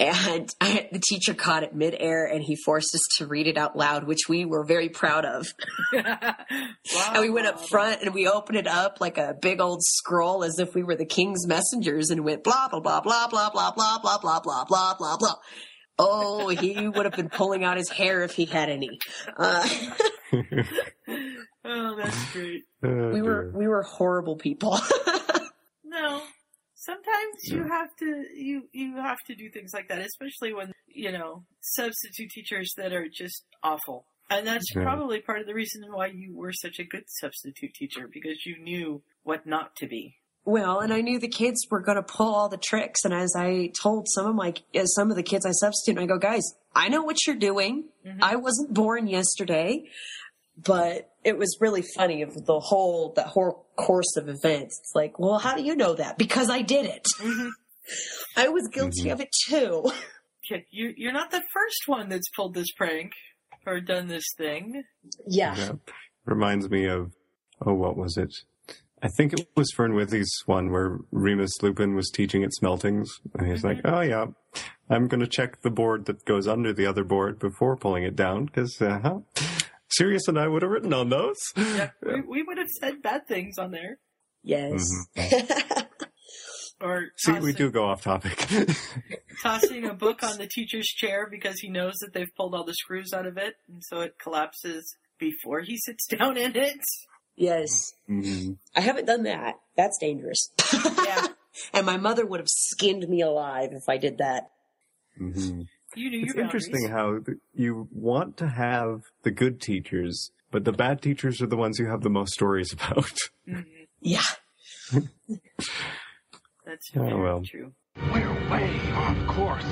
And I, the teacher caught it midair and he forced us to read it out loud, which we were very proud of. And we went up front and we opened it up like a big old scroll as if we were the king's messengers and went blah, blah, blah, blah, blah, blah, blah, blah, blah, blah, blah, blah, blah. Oh, he would have been pulling out his hair if he had any. Uh, Oh, that's great. Oh, we were, we were horrible people. No, sometimes you have to you you have to do things like that, especially when you know substitute teachers that are just awful. And that's Yeah. probably part of the reason why you were such a good substitute teacher because you knew what not to be. Well, and I knew the kids were going to pull all the tricks. And as I told some of my, as some of the kids I substitute, I go, guys, I know what you're doing. Mhm. I wasn't born yesterday, but it was really funny of the whole that whole course of events. It's like, well, how do you know that? Because I did it. Mhm. I was guilty Mhm. of it too. You, you're not the first one that's pulled this prank or done this thing. Yeah. Yeah. Reminds me of, oh, what was it? I think it was Fernwithy's one where Remus Lupin was teaching at Smeltings. And he's like, oh, yeah, I'm going to check the board that goes under the other board before pulling it down because uh, Sirius and I would have written on those. Yeah, we, we would have said bad things on there. Yes. Or See, tossing, we do go off topic. tossing a book on the teacher's chair because he knows that they've pulled all the screws out of it, and so it collapses before he sits down in it. yes. Mhm. I haven't done that. That's dangerous. Yeah, and my mother would have skinned me alive if I did that. Mhm. You knew It's interesting how you want to have the good teachers, but the bad teachers are the ones you have the most stories about. Mhm. Yeah. That's Oh, very well. true. We're way off course.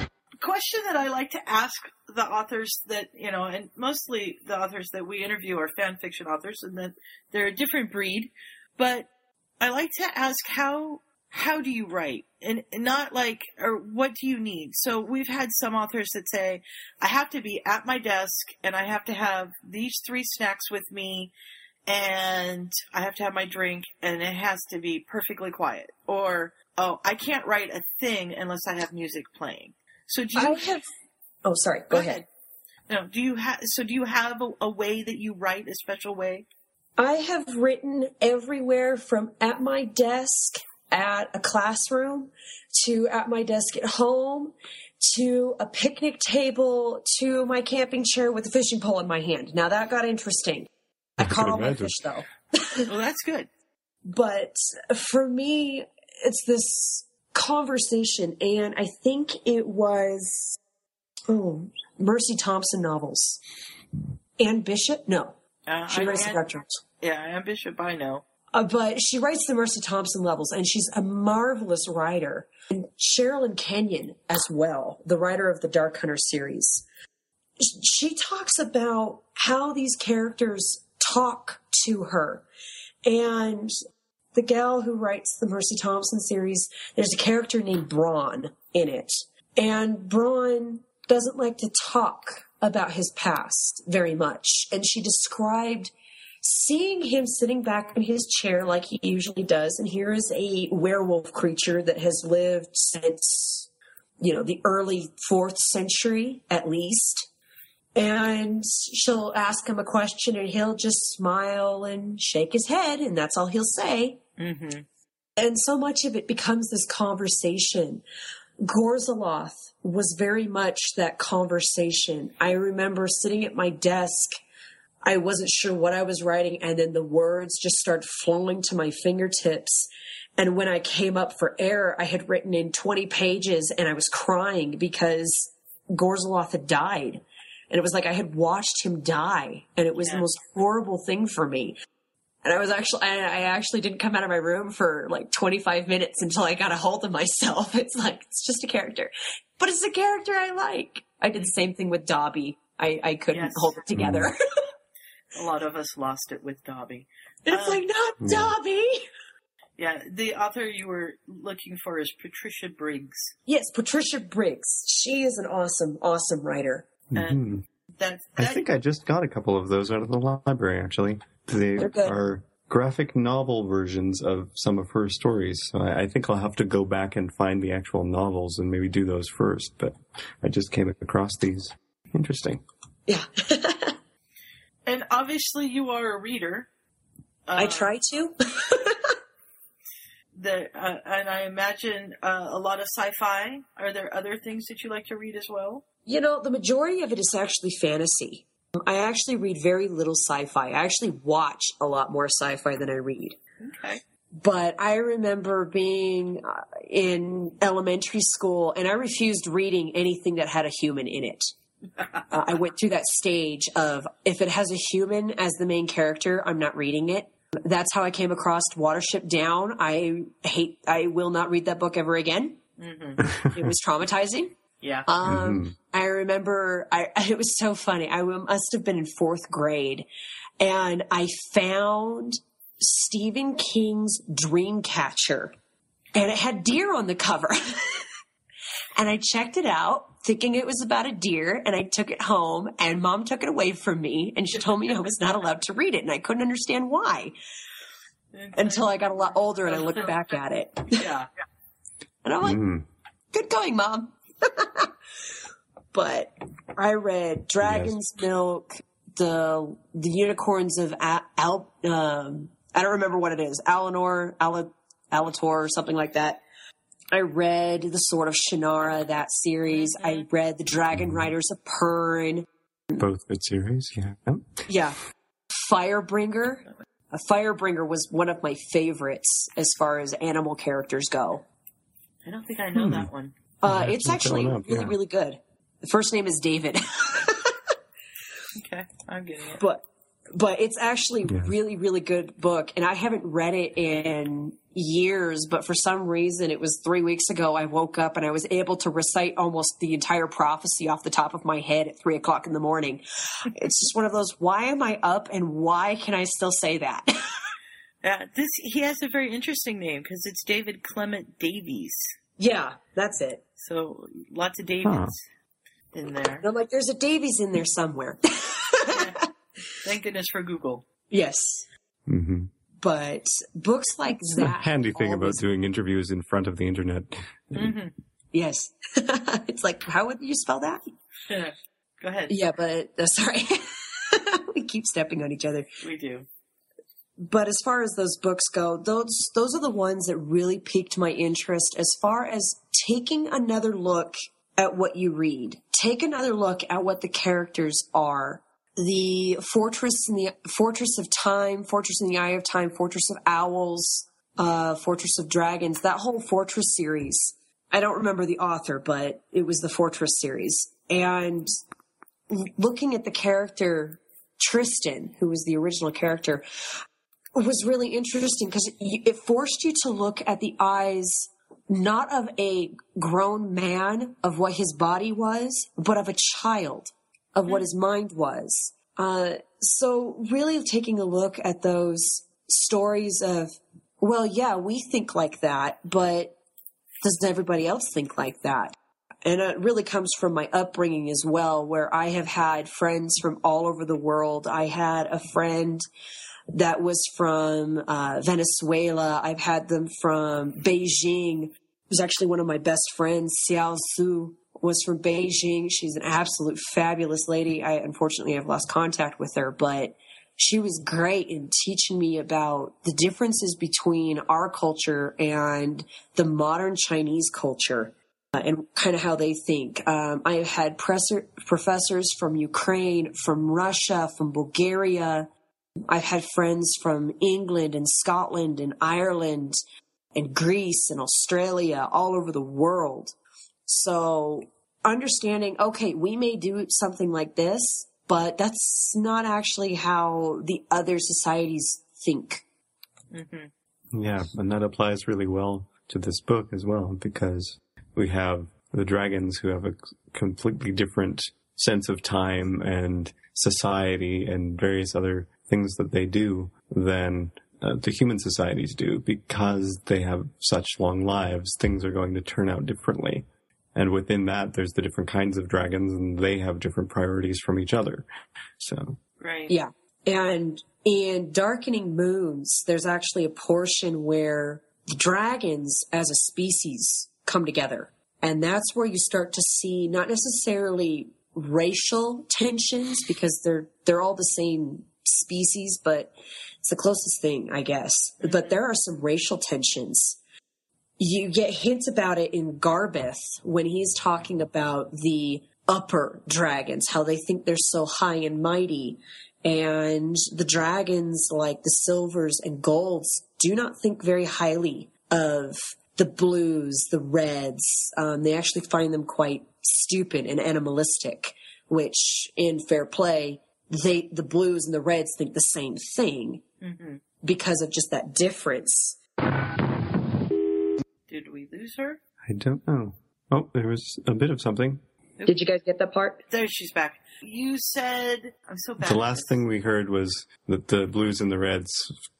question that I like to ask the authors that, you know, and mostly the authors that we interview are fan fiction authors and that they're a different breed, but I like to ask how, how do you write? And not like, or what do you need? So we've had some authors that say, I have to be at my desk and I have to have these three snacks with me and I have to have my drink and it has to be perfectly quiet. Or, oh, I can't write a thing unless I have music playing. So do you I have. Oh, sorry. Go, ahead. No, do you have? So do you have a, a way that you write a special way? I have written everywhere from at my desk at a classroom to at my desk at home to a picnic table to my camping chair with a fishing pole in my hand. Now that got interesting. I, I caught can all my fish though. Well, that's good. But for me, it's this conversation, and I think it was oh Mercy Thompson novels. Anne Bishop? No, Uh, she I, writes the Ann- Dark yeah, Ann Bishop, I know. Uh, but she writes the Mercy Thompson levels, and she's a marvelous writer. And Sherilyn Kenyon as well, the writer of the Dark Hunter series. She talks about how these characters talk to her. And the gal who writes the Mercy Thompson series, there's a character named Bran in it. And Bran doesn't like to talk about his past very much. And she described seeing him sitting back in his chair like he usually does, and here is a werewolf creature that has lived since, you know, the early fourth century at least. And she'll ask him a question, and he'll just smile and shake his head, and that's all he'll say. Mm-hmm. And so much of it becomes this conversation. Gorzaloth was very much that conversation. I remember sitting at my desk. I wasn't sure what I was writing, and then the words just started flowing to my fingertips. And when I came up for air, I had written in 20 pages and I was crying because Gorzaloth had died. And it was like I had watched him die, and it was the most horrible thing for me. And I was actually, I, actually didn't come out of my room for like 25 minutes until I got a hold of myself. It's like, it's just a character, but it's a character I like. I did the same thing with Dobby. I, I couldn't Yes. hold it together. A lot of us lost it with Dobby. it's Um, like, not Dobby. Yeah, the author you were looking for is Patricia Briggs. Yes, Patricia Briggs. She is an awesome, awesome writer. Mhm. That, I think I just got a couple of those out of the library, actually. They They're are graphic novel versions of some of her stories. So I, I think I'll have to go back and find the actual novels and maybe do those first. But I just came across these. Interesting. Yeah. and obviously you are a reader. Uh, I try to. The, uh, and I imagine uh, a lot of sci-fi. Are there other things that you like to read as well? You know, the majority of it is actually fantasy. I actually read very little sci-fi. I actually watch a lot more sci-fi than I read. Okay. But I remember being uh, in elementary school and I refused reading anything that had a human in it. Uh, I went through that stage of if it has a human as the main character, I'm not reading it. That's how I came across Watership Down. I hate, I will not read that book ever again. Mm-hmm. It was traumatizing. Yeah. Um, Mhm. I remember I, it was so funny. I must have been in fourth grade and I found Stephen King's Dreamcatcher and it had deer on the cover. and I checked it out thinking it was about a deer and I took it home and mom took it away from me and she told me I was not allowed to read it and I couldn't understand why until I got a lot older and I looked back at it. yeah. And I'm like, Mhm. good going, mom. but I read Dragon's Milk, the the unicorns of Al. Al um, I don't remember what it is. Alinor, Al- Alator, or something like that. I read the Sword of Shannara, that series. I read the Dragon Riders of Pern. Both good series, yeah. Oh, Yeah. Firebringer. A Firebringer was one of my favorites as far as animal characters go. I don't think I know Hmm. that one. Uh, Yeah, it's actually that one up, really, yeah. really good. The first name is David. Okay, I'm getting it. but but it's actually Yeah. really really good book and i haven't read it in years but for some reason it was three weeks ago i woke up and i was able to recite almost the entire prophecy off the top of my head at three o'clock in the morning. It's just one of those why am i up and why can i still say that? Yeah, this he has a very interesting name because it's David Clement Davies. yeah that's it. So lots of Davids in there. and i'm like there's a davies in there somewhere. Thank goodness for Google. yes. Hmm but books like The that handy thing about doing interviews in front of the internet. hmm yes it's like how would you spell that Go ahead. Yeah, but uh, sorry. we keep stepping on each other. We do. But as far as those books go, those those are the ones that really piqued my interest as far as taking another look at what you read. Take another look at what the characters are. The Fortress in the Fortress of Time, Fortress in the Eye of Time, Fortress of Owls, uh, Fortress of Dragons, that whole Fortress series. I don't remember the author, but it was the Fortress series. And looking at the character Tristen, who was the original character, was really interesting because it forced you to look at the eyes not of a grown man of what his body was, but of a child of what his mind was. Uh, so really taking a look at those stories of, well, yeah, we think like that, but does everybody else think like that? And it really comes from my upbringing as well, where I have had friends from all over the world. I had a friend that was from uh, Venezuela. I've had them from Beijing. It was actually one of my best friends, Xiao Su, was from Beijing. She's an absolute fabulous lady. I unfortunately have lost contact with her, but she was great in teaching me about the differences between our culture and the modern Chinese culture uh, and kind of how they think. Um, I have had presser, professors from Ukraine, from Russia, from Bulgaria. I've had friends from England and Scotland and Ireland and Greece and Australia, all over the world. So understanding, okay, we may do something like this, but that's not actually how the other societies think. hmm Yeah, and that applies really well to this book as well because we have the dragons who have a completely different sense of time and society and various other things that they do than uh, the human societies do because they have such long lives. Things are going to turn out differently. And within that, there's the different kinds of dragons and they have different priorities from each other. So, Right. Yeah. And in Darkening Moons, there's actually a portion where the dragons as a species come together. And that's where you start to see not necessarily racial tensions because they're they're all the same species, but it's the closest thing, I guess. But there are some racial tensions. You get hints about it in Garbeth when he's talking about the upper dragons, how they think they're so high and mighty. And the dragons, like the silvers and golds, do not think very highly of the blues, the reds. Um, they actually find them quite stupid and animalistic, which in fair play, they, the blues and the reds think the same thing hmm because of just that difference. Did her? I don't know. Oh, there was a bit of something. Did you guys get that part? There, she's back. You said I'm so bad. The last thing we heard was that the blues and the reds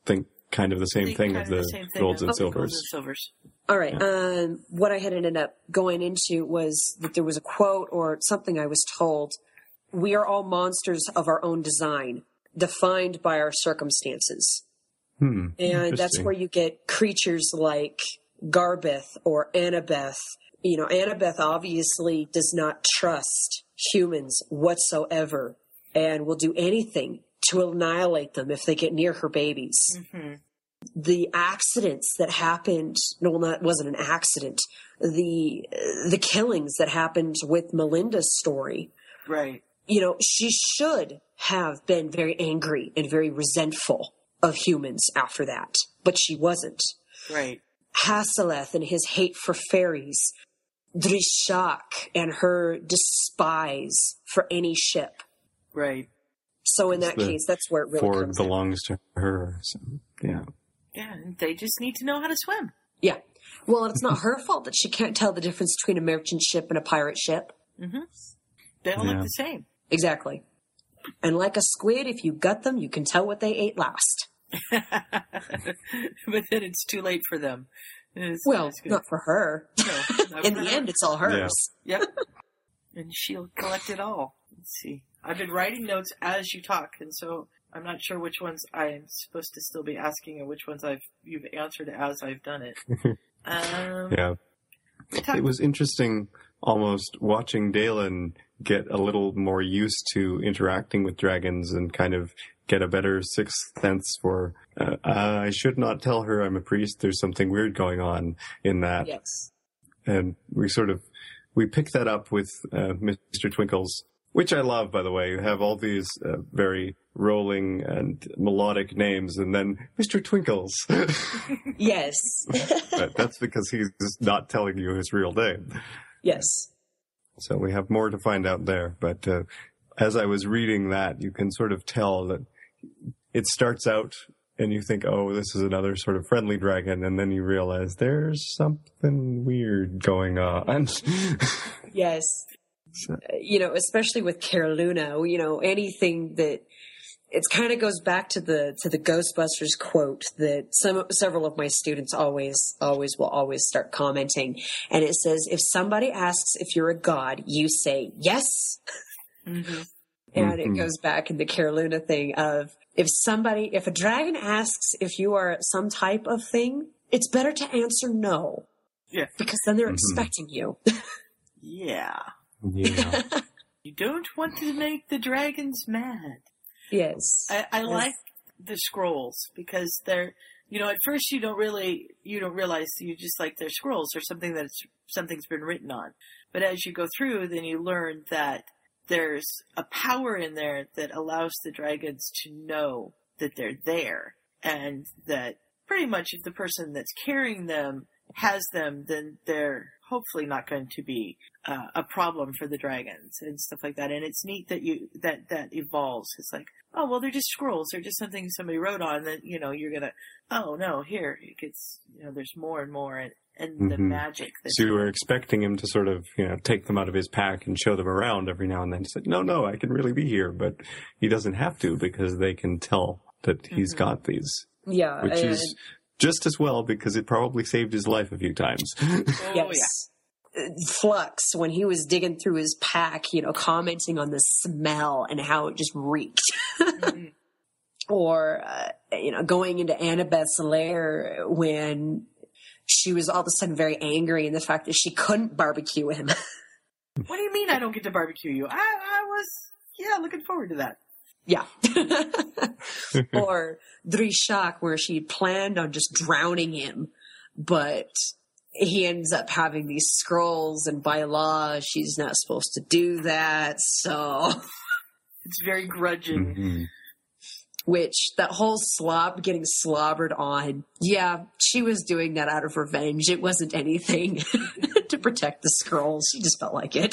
think kind of the same Think thing of the, same thing golds of and the silvers. golds and silvers. All right. Um, what I had ended up going into was that there was a quote or something I was told. We are all monsters of our own design, defined by our circumstances. Hmm. And that's where you get creatures like Garbeth or Annabeth. You know, Annabeth obviously does not trust humans whatsoever and will do anything to annihilate them if they get near her babies. Mm-hmm. The accidents that happened, no, that wasn't an accident. The the killings that happened with Melinda's story Right. you know, she should have been very angry and very resentful of humans after that, but she wasn't. Right. Hasseleth and his hate for fairies, Drishak and her despise for any ship. Right. So in that The case, that's where it really Ford comes in. belongs to her. So, yeah. Yeah. They just need to know how to swim. Yeah. Well, it's not her fault that she can't tell the difference between a merchant ship and a pirate ship. Mm-hmm. They all Yeah. look the same. Exactly. And like a squid, if you gut them, you can tell what they ate last. but then it's too late for them. It's- Well, it's not for her. No, not In for the her. end, it's all hers. Yep. and she'll collect it all. Let's see. I've been writing notes as you talk, and so I'm not sure which ones I'm supposed to still be asking and which ones I've you've answered as I've done it. Um, Yeah. we talked- It was interesting almost watching Dalen get a little more used to interacting with dragons and kind of get a better sixth sense for, uh, uh, I should not tell her I'm a priest. There's something weird going on in that. Yes. And we sort of, we pick that up with, uh, Mr. Twinkles, which I love, by the way. You have all these, uh, very rolling and melodic names and then Mr. Twinkles. Yes. but that's because he's not telling you his real name. yes. So we have more to find out there. But uh, as I was reading that, you can sort of tell that it starts out and you think, oh, this is another sort of friendly dragon. And then you realize there's something weird going on. Yes. So- You know, especially with Caroluna, you know, anything that it kind of goes back to the to the Ghostbusters quote that some several of my students always always will always start commenting and it says if somebody asks if you're a god you say yes Mhm. And it Mhm. goes back in the Caroluna thing of if somebody if a dragon asks if you are some type of thing it's better to answer no Yeah. because then they're Mhm. expecting you Yeah. yeah. You don't want to make the dragons mad. yes I, I Yes. like the scrolls because they're, you know, at first you don't really, you don't realize you just like they're scrolls or something that's something's been written on. But as you go through, then you learn that there's a power in there that allows the dragons to know that they're there and that pretty much if the person that's carrying them has them, then they're hopefully not going to be uh, a problem for the dragons and stuff like that. And it's neat that you that that evolves. It's like, oh well, they're just scrolls. They're just something somebody wrote on. That you know you're gonna. Oh no, here it gets. You know, there's more and more, and and the Mhm. magic. That's So you were expecting him to sort of, you know, take them out of his pack and show them around every now and then. He said, no, no, I can really be here. But he doesn't have to because they can tell that he's Mhm. got these, yeah which and- is just as well because it probably saved his life a few times. oh yes. Flux, when he was digging through his pack, you know, commenting on the smell and how it just reeked. Mhm. or, uh, you know, going into Annabeth's lair when she was all of a sudden very angry and the fact that she couldn't barbecue him. What do you mean I don't get to barbecue you? I I was yeah looking forward to that. yeah. or Drishak, where she planned on just drowning him, but he ends up having these scrolls, and by law, she's not supposed to do that. So, It's very grudging. Mhm. which that whole slob getting slobbered on, yeah, she was doing that out of revenge. It wasn't anything to protect the scrolls. She just felt like it.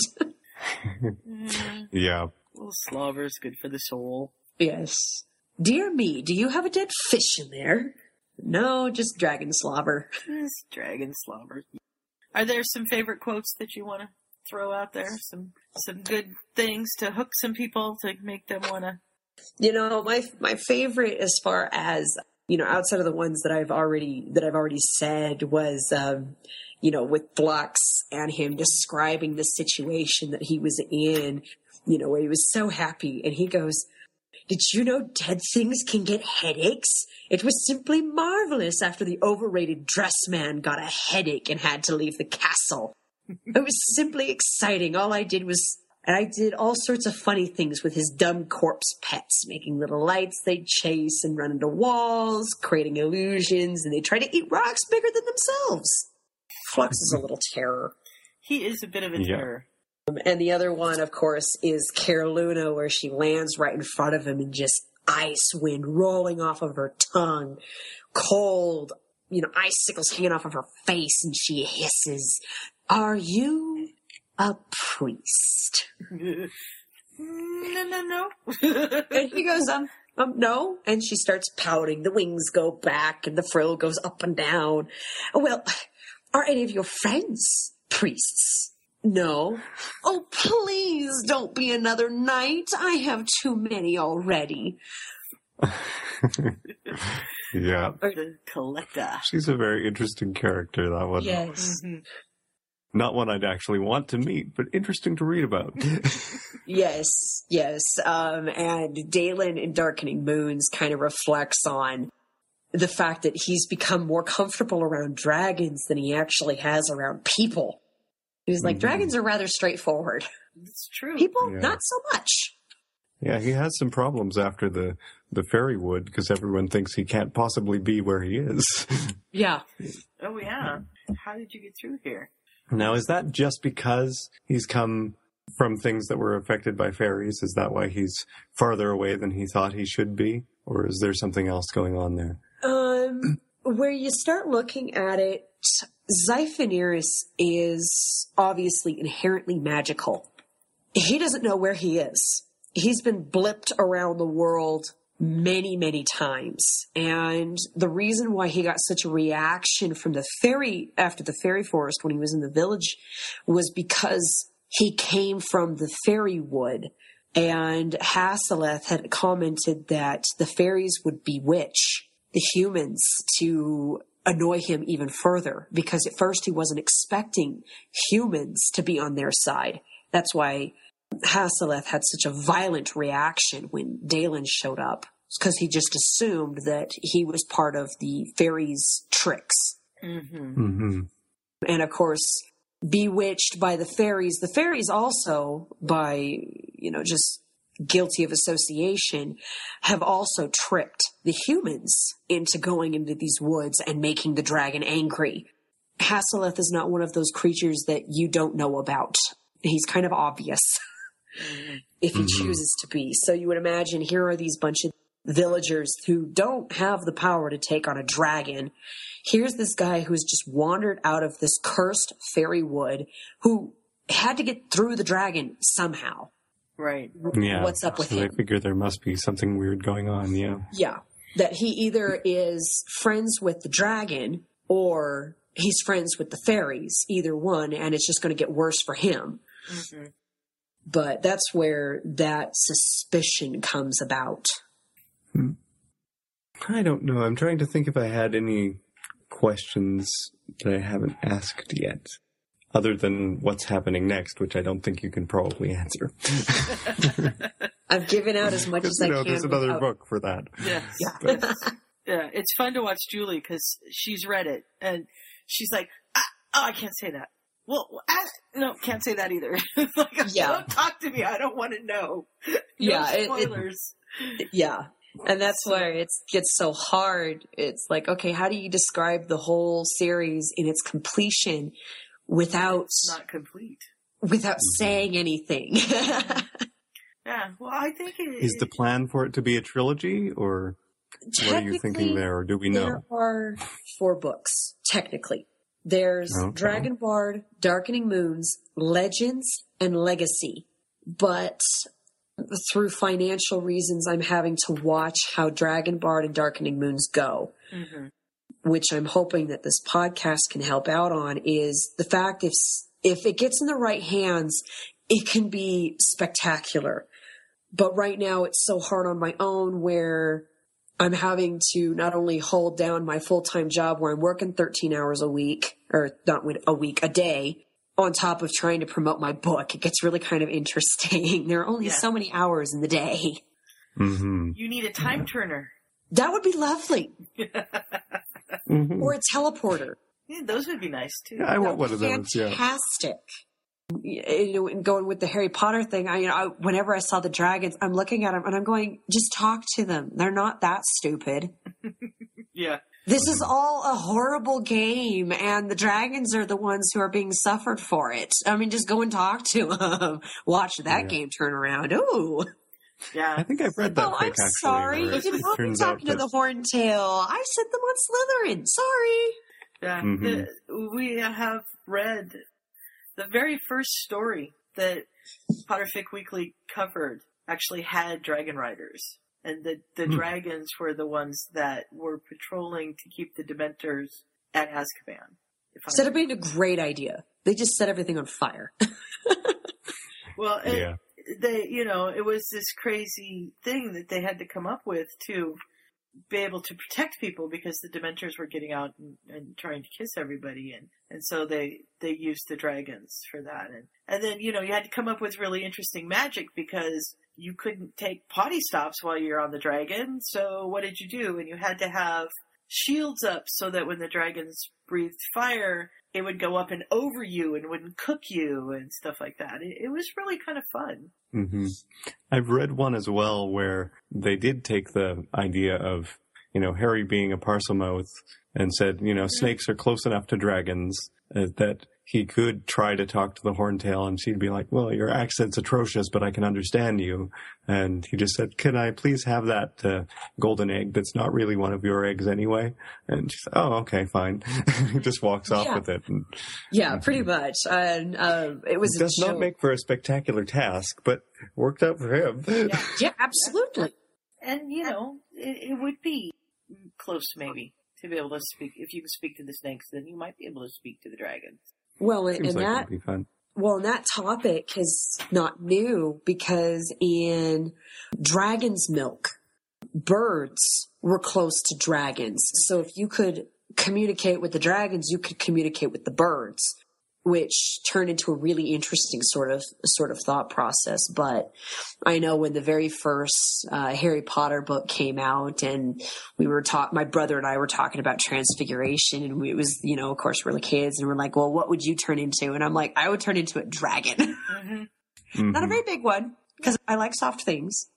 Mm, Yeah. little slobber is good for the soul. yes. Dear me, do you have a dead fish in there? No, just dragon slobber. It's dragon slobber. Are there some favorite quotes that you want to throw out there? Some some good things to hook some people to make them want to. You know, my my favorite as far as you know, outside of the ones that I've already that I've already said was, um, you know, with Flux and him describing the situation that he was in. You know, where he was so happy, and he goes, did you know dead things can get headaches? It was simply marvelous after the overrated dress man got a headache and had to leave the castle. it was simply exciting. All I did was, and I did all sorts of funny things with his dumb corpse pets, making little lights they'd chase and run into walls, creating illusions, and they try to eat rocks bigger than themselves. Flux is a little terror. He is a bit of a Yeah. terror. And the other one, of course, is Caroluna, where she lands right in front of him and just ice wind rolling off of her tongue, cold, you know, icicles hanging off of her face, and she hisses, Are you a priest? no, no, no. And he goes, um, um, no. And she starts pouting. The wings go back and the frill goes up and down. Well, are any of your friends priests? No. Oh, please don't be another knight. I have too many already. Yeah. the collector. She's a very interesting character, that one. Yes. Mhm. Not one I'd actually want to meet, but interesting to read about. Yes, yes. Um, and Dalen in Darkening Moons kind of reflects on the fact that he's become more comfortable around dragons than he actually has around people. He's like, Mhm. dragons are rather straightforward. It's true. People, Yeah. not so much. yeah, he has some problems after the, the fairy wood because everyone thinks he can't possibly be where he is. Yeah. Oh yeah. How did you get through here? now, is that just because he's come from things that were affected by fairies? Is that why he's farther away than he thought he should be? Or is there something else going on there? Um, where you start looking at it, Xiphoniris is obviously inherently magical. He doesn't know where he is. He's been blipped around the world many, many times. And the reason why he got such a reaction from the fairy after the fairy forest when he was in the village was because he came from the fairy wood. And Hasseleth had commented that the fairies would bewitch the humans to annoy him even further because at first he wasn't expecting humans to be on their side. That's why Hasseleth had such a violent reaction when Dalen showed up because he just assumed that he was part of the fairies' tricks. Mm-hmm. Mm-hmm. And of course, bewitched by the fairies. The fairies also, by, you know, just guilty of association, have also tricked the humans into going into these woods and making the dragon angry. Hasseleth is not one of those creatures that you don't know about. He's kind of obvious if he Mhm. chooses to be. So you would imagine here are these bunch of villagers who don't have the power to take on a dragon. Here's this guy who's just wandered out of this cursed fairy wood who had to get through the dragon somehow. Right. Yeah. What's up with so him? I figure there must be something weird going on, yeah. Yeah. That he either is friends with the dragon or he's friends with the fairies, either one, and it's just going to get worse for him. Mm-hmm. But that's where that suspicion comes about. I don't know. I'm trying to think if I had any questions that I haven't asked yet. Other than what's happening next, which I don't think you can probably answer. I've given out as much as I you know, can. there's another without- book for that. Yes. Yeah. Yeah. It's fun to watch Julie because she's read it and she's like, ah, "Oh, I can't say that." Well, ah, no, can't say that either. like, Yeah. don't talk to me. I don't want to know. No Yeah, it- it- spoilers. Yeah. And that's where it gets so hard. It's like, okay, how do you describe the whole series in its completion without it's not complete. without saying anything? Yeah. Well, I think it Is the plan for it to be a trilogy, or what are you thinking there, or do we know? There are four books, technically. There's Okay. Dragon Bard, Darkening Moons, Legends, and Legacy. But through financial reasons, I'm having to watch how Dragon Bard and Darkening Moons go. Mhm. Which I'm hoping that this podcast can help out on, is the fact if if it gets in the right hands, it can be spectacular. But right now, it's so hard on my own where I'm having to not only hold down my full time job where I'm working 13 hours a week, or not a week, a day, on top of trying to promote my book. It gets really kind of interesting. There are only Yeah. so many hours in the day. hmm You need a time turner. That would be lovely. hmm Or a teleporter. Yeah, those would be nice too. I want one of those. Yeah. Fantastic. You know, and going with the Harry Potter thing, I, you know, I, whenever I saw the dragons, I'm looking at them and I'm going, just talk to them. They're not that stupid. Yeah. This is all a horrible game, and the dragons are the ones who are being suffered for it. I mean, just go and talk to them. Watch that Yeah. game turn around. Ooh. Yeah. I think I've read that oh, fic I'm actually. sorry. where You it didn't want me turns out talking to that- the Horntail. I sent them on Slytherin. Sorry. Yeah, Mhm. the, we have read the very first story that Potterfic Weekly covered actually had dragon riders, and the the Hmm. dragons were the ones that were patrolling to keep the Dementors at Azkaban. If I- Instead of being a great idea, they just set everything on fire. well, it, Yeah. They you know it was this crazy thing that they had to come up with to be able to protect people because the dementors were getting out and, and trying to kiss everybody and and so they they used the dragons for that. And and then you know you had to come up with really interesting magic because you couldn't take potty stops while you're on the dragon. So what did you do? And you had to have shields up so that when the dragons breathed fire it would go up and over you and wouldn't cook you and stuff like that. It, it was really kind of fun. Hmm I've read one as well where they did take the idea of, you know, Harry being a Parselmouth and said, you know, snakes are close enough to dragons uh, that he could try to talk to the horntail and she'd be like, well, your accent's atrocious, but I can understand you. And he just said, can I please have that uh, golden egg that's not really one of your eggs anyway? And she said, oh, okay, fine. he just walks off Yeah. with it. And Yeah, pretty much. And uh, it was it a does not make for a spectacular task, but worked out for him. Yeah, absolutely. and you know it, it would be close maybe to be able to speak if you can speak to the snakes then you might be able to speak to the dragons Well, and, Seems and like that be fun. well, and that topic is not new because in Dragon's Milk, birds were close to dragons. So if you could communicate with the dragons, you could communicate with the birds, which turned into a really interesting sort of sort of thought process. But I know when the very first uh, Harry Potter book came out, and we were talking, my brother and I were talking about transfiguration, and we, it was, you know, of course, we're the kids, and we're like, well, what would you turn into? And I'm like, I would turn into a dragon, mm-hmm. not a very big one, because I like soft things,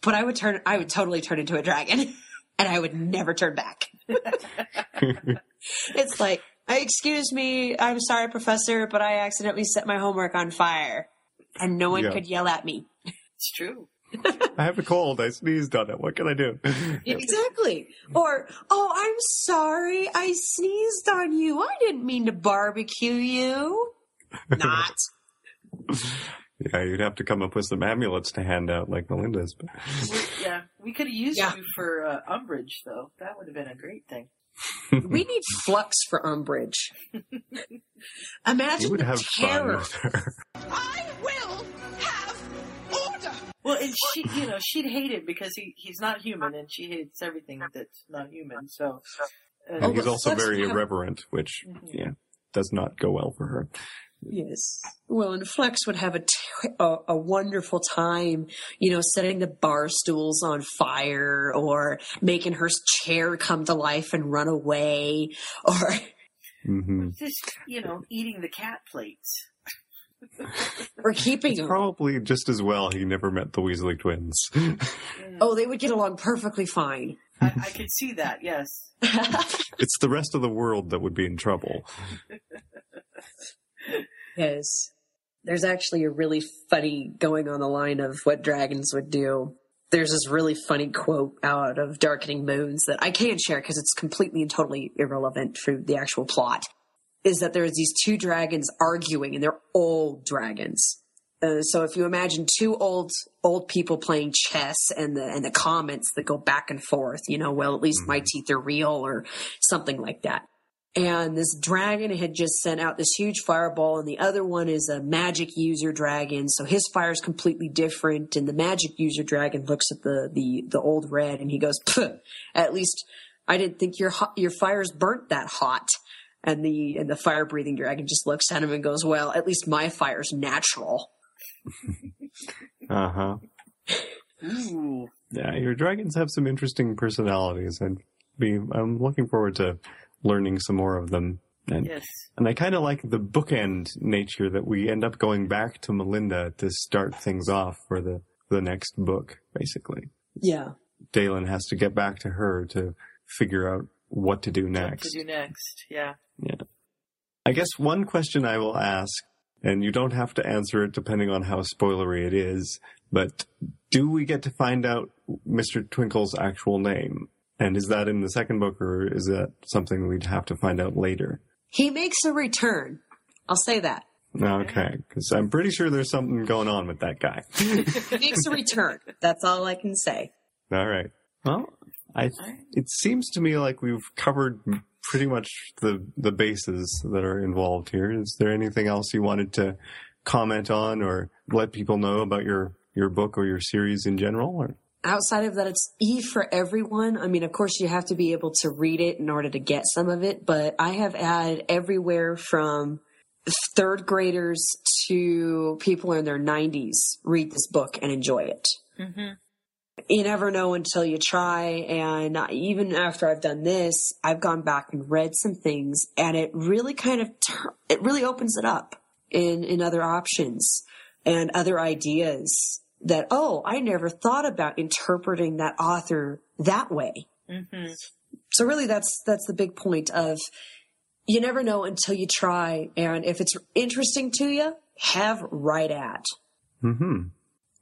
but I would turn, I would totally turn into a dragon, and I would never turn back. It's like, "Uh, excuse me, I'm sorry, professor, but I accidentally set my homework on fire, and no one Yeah. could yell at me. it's true I have a cold. I sneezed on it. What can I do? Exactly. Or, oh, I'm sorry, I sneezed on you. I didn't mean to barbecue you. Not. yeah, you'd have to come up with some amulets to hand out like Melinda's. We- yeah we could have used Yeah. you for uh, Umbridge though that would have been a great thing We need flux for Umbridge. you Imagine would the have fun terror. with her. I will have order. well and she you know she'd hate it because he he's not human and she hates everything that's not human so uh, And he's also very have- irreverent, which Mhm. yeah does not go well for her. Yes. Well, and Flux would have a, t- a, a wonderful time, you know, setting the bar stools on fire or making her chair come to life and run away or hmm just you know eating the cat plates or keeping It's them. probably just as well he never met the Weasley twins. Oh, they would get along perfectly fine. I, I could see that yes it's the rest of the world that would be in trouble. Yes. There's actually a really funny going on the line of what dragons would do. There's this really funny quote out of Darkening Moons that I can't share because it's completely and totally irrelevant for the actual plot. Is that there's these two dragons arguing and they're old dragons. Uh, so if you imagine two old old people playing chess and the and the comments that go back and forth, you know, well at least my teeth are real or something like that. And this dragon had just sent out this huge fireball, and the other one is a magic user dragon. So his fire is completely different. And the magic user dragon looks at the the the old red, and he goes, "At least I didn't think your hot, your fire's burnt that hot." And the and the fire breathing dragon just looks at him and goes, "Well, at least my fire's natural." Uh huh. Ooh. Yeah, your dragons have some interesting personalities. I'd be. I'm looking forward to learning some more of them. And Yes. and I kind of like the bookend nature that we end up going back to Melinda to start things off for the the next book. Basically, Yeah. Dalen has to get back to her to figure out what to do next. What to do next? Yeah. Yeah. I guess one question I will ask, and you don't have to answer it depending on how spoilery it is, but do we get to find out Mr. Twinkle's actual name? And is that in the second book, or is that something we'd have to find out later? He makes a return. I'll say that. Okay, because I'm pretty sure there's something going on with that guy. He makes a return. That's all I can say. All right. Well, I it seems to me like we've covered pretty much the the bases that are involved here. Is there anything else you wanted to comment on or let people know about your your book or your series in general? Or outside of that, it's E for everyone. I mean, of course, you have to be able to read it in order to get some of it, but I have had everywhere from third graders to people in their 90s read this book and enjoy it. Mm-hmm. You never know until you try. And even after I've done this, I've gone back and read some things and it really kind of, tur- it really opens it up in, in other options and other ideas that, oh, I never thought about interpreting that author that way. Mm-hmm. So really that's, that's the big point of you never know until you try. And if it's interesting to you, have right at. Mm-hmm.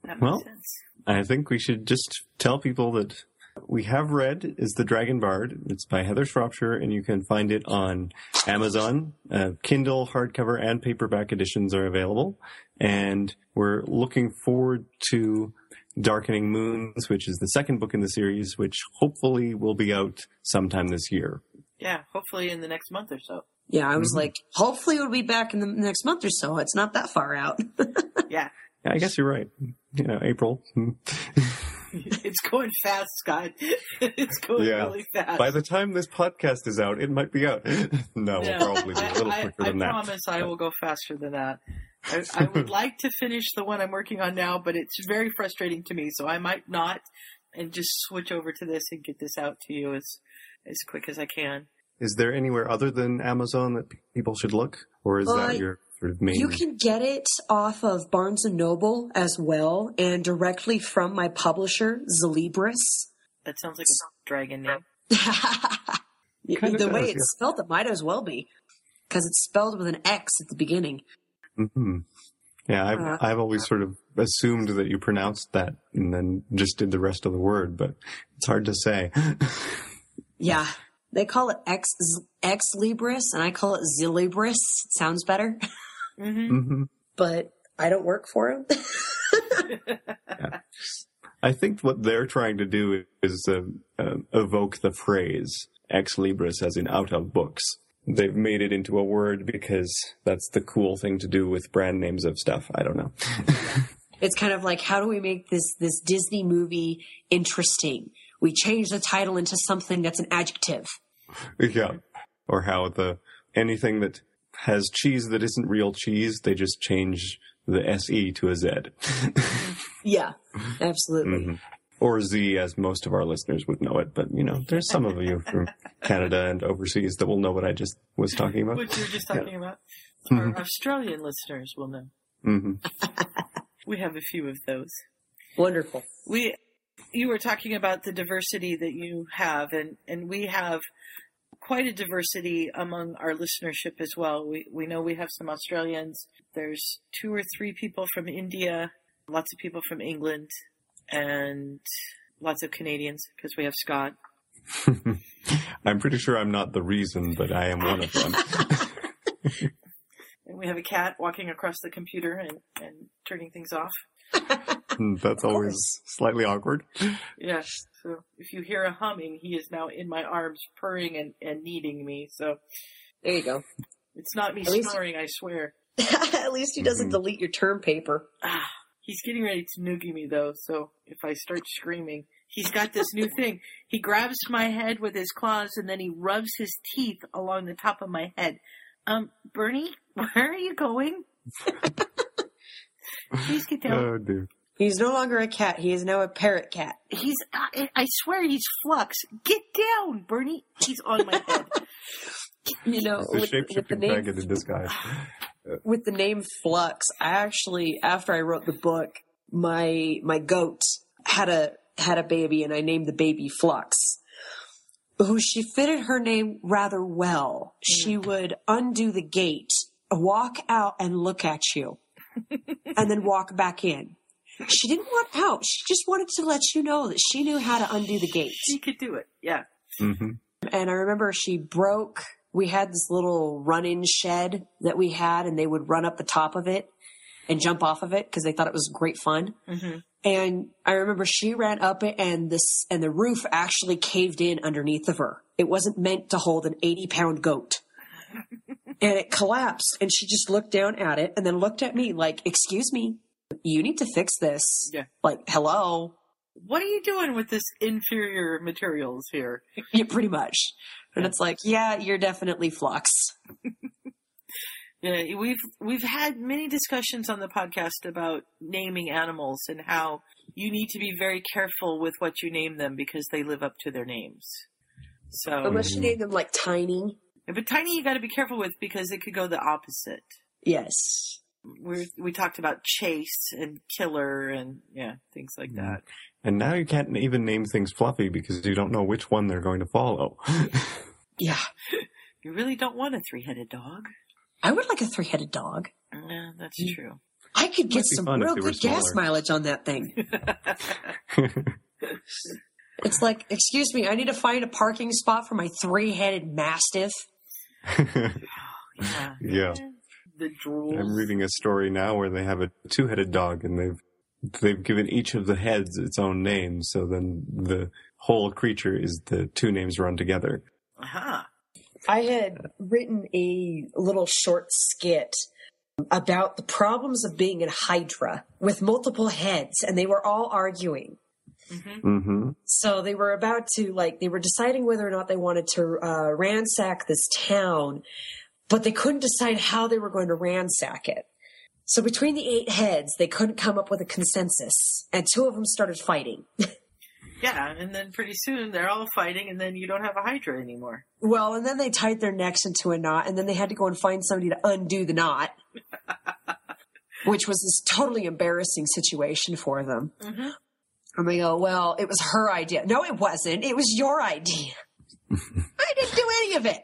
That makes Well- sense. I think we should just tell people that we have read is The Dragon Bard. It's by Heather Shropshire, and you can find it on Amazon. Uh, Kindle, hardcover, and paperback editions are available. And we're looking forward to Darkening Moons, which is the second book in the series, which hopefully will be out sometime this year. Yeah. Hopefully in the next month or so. Yeah, I was Mhm. like, hopefully it'll be back in the next month or so. It's not that far out. Yeah. Yeah, I guess you're right. You know, April. it's going fast, Scott. it's going Yeah. really fast. By the time this podcast is out, it might be out. no, Yeah. we'll probably be a little I, quicker I, than I that. I promise I will go faster than that. I, I would like to finish the one I'm working on now, but it's very frustrating to me, so I might not, and just switch over to this and get this out to you as as quick as I can. Is there anywhere other than Amazon that people should look, or is Uh, that your sort of main? You can get it off of Barnes and Noble as well, and directly from my publisher, Xlibris. That sounds like a dragon name. Kinda the way does, it's spelled, it might as well be, because it's spelled with an X at the beginning. hmm Yeah, I've Uh, I've always sort of assumed that you pronounced that and then just did the rest of the word, but it's hard to say. Yeah, they call it X X Libris, and I call it Zilibris. Sounds better, hmm hmm but I don't work for him. I think what they're trying to do is uh, uh, evoke the phrase "ex libris" as in out of books. They've made it into a word because that's the cool thing to do with brand names of stuff. I don't know. it's kind of like how do we make this this Disney movie interesting? We change the title into something that's an adjective. Yeah. Or how the anything that has cheese that isn't real cheese, they just change the SE to a Z. Yeah, absolutely. Mhm. Or Z as most of our listeners would know it, but you know, there's some of you from Canada and overseas that will know what I just was talking about. What you were just talking about. Mhm. Our Australian listeners will know. hmm We have a few of those. Wonderful. we you were talking about the diversity that you have and and we have quite a diversity among our listenership as well we we know we have some australians there's two or three people from india lots of people from england and lots of canadians because we have scott I'm pretty sure I'm not the reason, but I am one of them. and we have a cat walking across the computer and, and turning things off. Mm, That's always slightly awkward. Yes. So if you hear a humming, he is now in my arms, purring and, and kneading me. So There you go. it's not me At least- snoring, I swear. At least he doesn't Mhm. delete your term paper. Ah, he's getting ready to noogie me though. So if I start screaming, he's got this new thing. He grabs my head with his claws and then he rubs his teeth along the top of my head. Um, Bernie, where are you going? Please get down. Oh dear. He's no longer a cat. He is now a parrot cat. He's, I, I swear he's Flux. Get down, Bernie. He's on my head. You know, It's a with, shape with the shifting name dragon in disguise. with the name Flux, I actually, after I wrote the book, my my goat had a had a baby, and I named the baby Flux. Who she fitted her name rather well. She mm. would undo the gate, walk out, and look at you, and then walk back in. She didn't want out. She just wanted to let you know that she knew how to undo the gate. She could do it. Yeah. hmm And I remember she broke. We had this little run-in shed that we had, and they would run up the top of it and jump off of it because they thought it was great fun. hmm And I remember she ran up it, and this and the roof actually caved in underneath of her. It wasn't meant to hold an eighty-pound goat, and it collapsed. And she just looked down at it, and then looked at me like, "Excuse me, you need to fix this." Yeah. Like, hello. What are you doing with this inferior materials here? Yeah, pretty much. And it's like, yeah, you're definitely flux. Yeah, we've we've had many discussions on the podcast about naming animals and how you need to be very careful with what you name them because they live up to their names. So, Unless you name them like tiny. but tiny you got to be careful with because it could go the opposite. Yes. We we talked about chase and killer and yeah things like mm-hmm. that. And now you can't even name things fluffy because you don't know which one they're going to follow. Yeah. You really don't want a three headed dog. I would like a three headed dog. Yeah, that's mm. true. I could get some real they were good gas mileage on that thing. It's like, excuse me, I need to find a parking spot for my three headed mastiff. Oh, yeah. yeah. The drools. I'm reading a story now where they have a two-headed dog and they've they've given each of the heads its own name, so then the whole creature is the two names run together. Aha. I had written a little short skit about the problems of being a Hydra with multiple heads, and they were all arguing. hmm So they were about to, like, they were deciding whether or not they wanted to uh, ransack this town, but they couldn't decide how they were going to ransack it. So between the eight heads, they couldn't come up with a consensus, and two of them started fighting. Yeah, and then pretty soon they're all fighting, and then you don't have a Hydra anymore. Well, and then they tied their necks into a knot, and then they had to go and find somebody to undo the knot, which was this totally embarrassing situation for them. Mm-hmm. And they go, well, it was her idea. No, it wasn't. It was your idea. I didn't do any of it.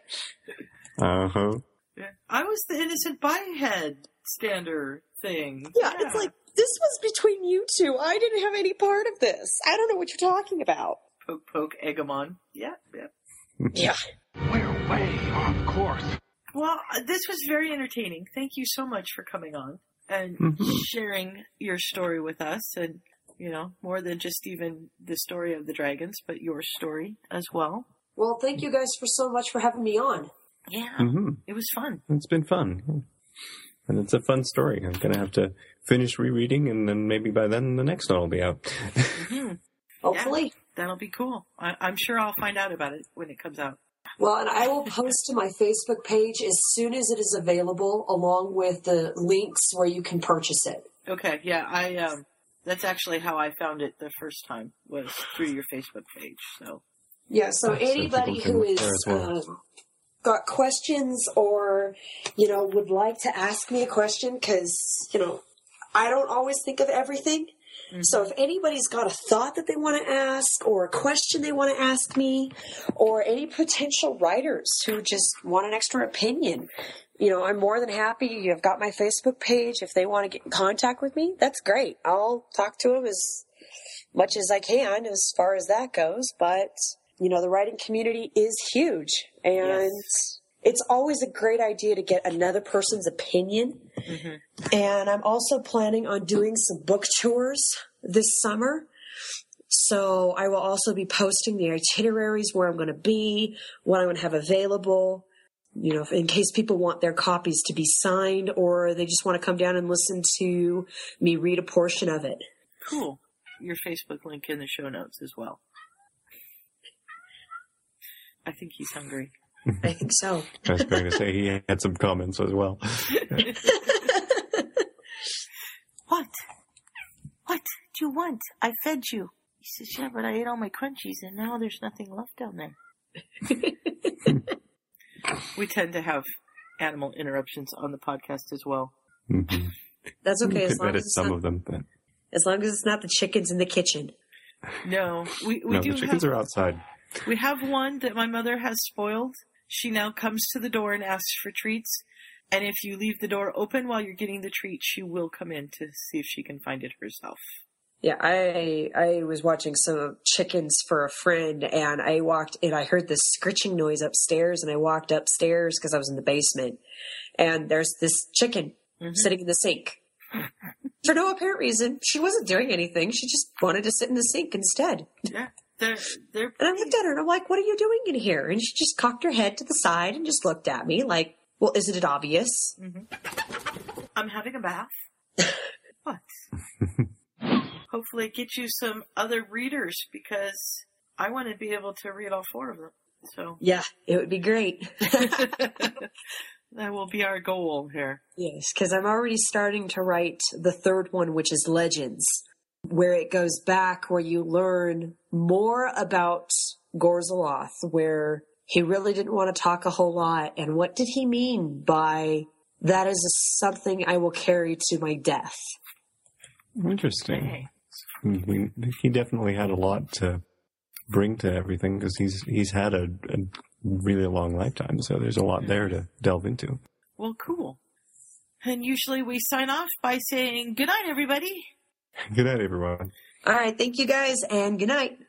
Uh huh. Yeah. I was the innocent bystander thing. Yeah, it's like, this was between you two. I didn't have any part of this. I don't know what you're talking about. poke, poke, Egamon. Yeah, yeah. Yeah. We're way off course. Well, uh, this was very entertaining. Thank you so much for coming on and Mhm. sharing your story with us, and you know more than just even the story of the dragons, but your story as well. Well, thank you guys for so much for having me on. Yeah, hmm it was fun. It's been fun. And it's a fun story. I'm going to have to finish rereading, and then maybe by then the next one will be out. hmm Hopefully. That'll be cool. I- I'm sure I'll find out about it when it comes out. Well, and I will post to my Facebook page as soon as it is available, along with the links where you can purchase it. Okay, yeah, I um, that's actually how I found it the first time was through your Facebook page. So Yeah, so So anybody people can who look is there as well. Got questions or you know would like to ask me a question because you know I don't always think of everything. Mm-hmm. So if anybody's got a thought that they want to ask or a question they want to ask me or any potential writers who just want an extra opinion, you know, I'm more than happy. You've got my Facebook page. If they want to get in contact with me, that's great. I'll talk to them as much as I can as far as that goes. But, you know, the writing community is huge and it's always a great idea to get another person's opinion. Mm-hmm. And I'm also planning on doing some book tours this summer. So I will also be posting the itineraries where I'm going to be, what I'm going to have available, you know, in case people want their copies to be signed or they just want to come down and listen to me read a portion of it. Cool. Your Facebook link in the show notes as well. I think he's hungry. I think so. I was going to say he had some comments as well. What? What do you want? I fed you. He says, yeah, but I ate all my crunchies and now there's nothing left down there. we tend to have animal interruptions on the podcast as well. Mhm. That's okay You as could long as, it's some not, of them, but as long as it's not the chickens in the kitchen. No, we, we no, do the chickens have, are outside. We have one that my mother has spoiled. She now comes to the door and asks for treats. And if you leave the door open while you're getting the treat, she will come in to see if she can find it herself. Yeah, I I was watching some chickens for a friend, and I walked and I heard this scritching noise upstairs, and I walked upstairs because I was in the basement, and there's this chicken mm-hmm. sitting in the sink for no apparent reason. She wasn't doing anything; she just wanted to sit in the sink instead. Yeah, they're they're And I looked at her, and I'm like, "What are you doing in here?" And she just cocked her head to the side and just looked at me like, "Well, isn't it obvious?" Mm-hmm. I'm having a bath. what? Hopefully, get you some other readers because I want to be able to read all four of them. So Yeah, it would be great. that will be our goal here. Yes, because I'm already starting to write the third one, which is Legends, where it goes back, where you learn more about Gorzaloth, where he really didn't want to talk a whole lot, and what did he mean by that is something I will carry to my death. Interesting. Hey. Mm, we, he definitely had a lot to bring to everything because he's he's had a, a really long lifetime. So there's a lot there to delve into. Well, cool. And usually we sign off by saying good night, everybody. Good night, everyone. All right. Thank you guys and good night.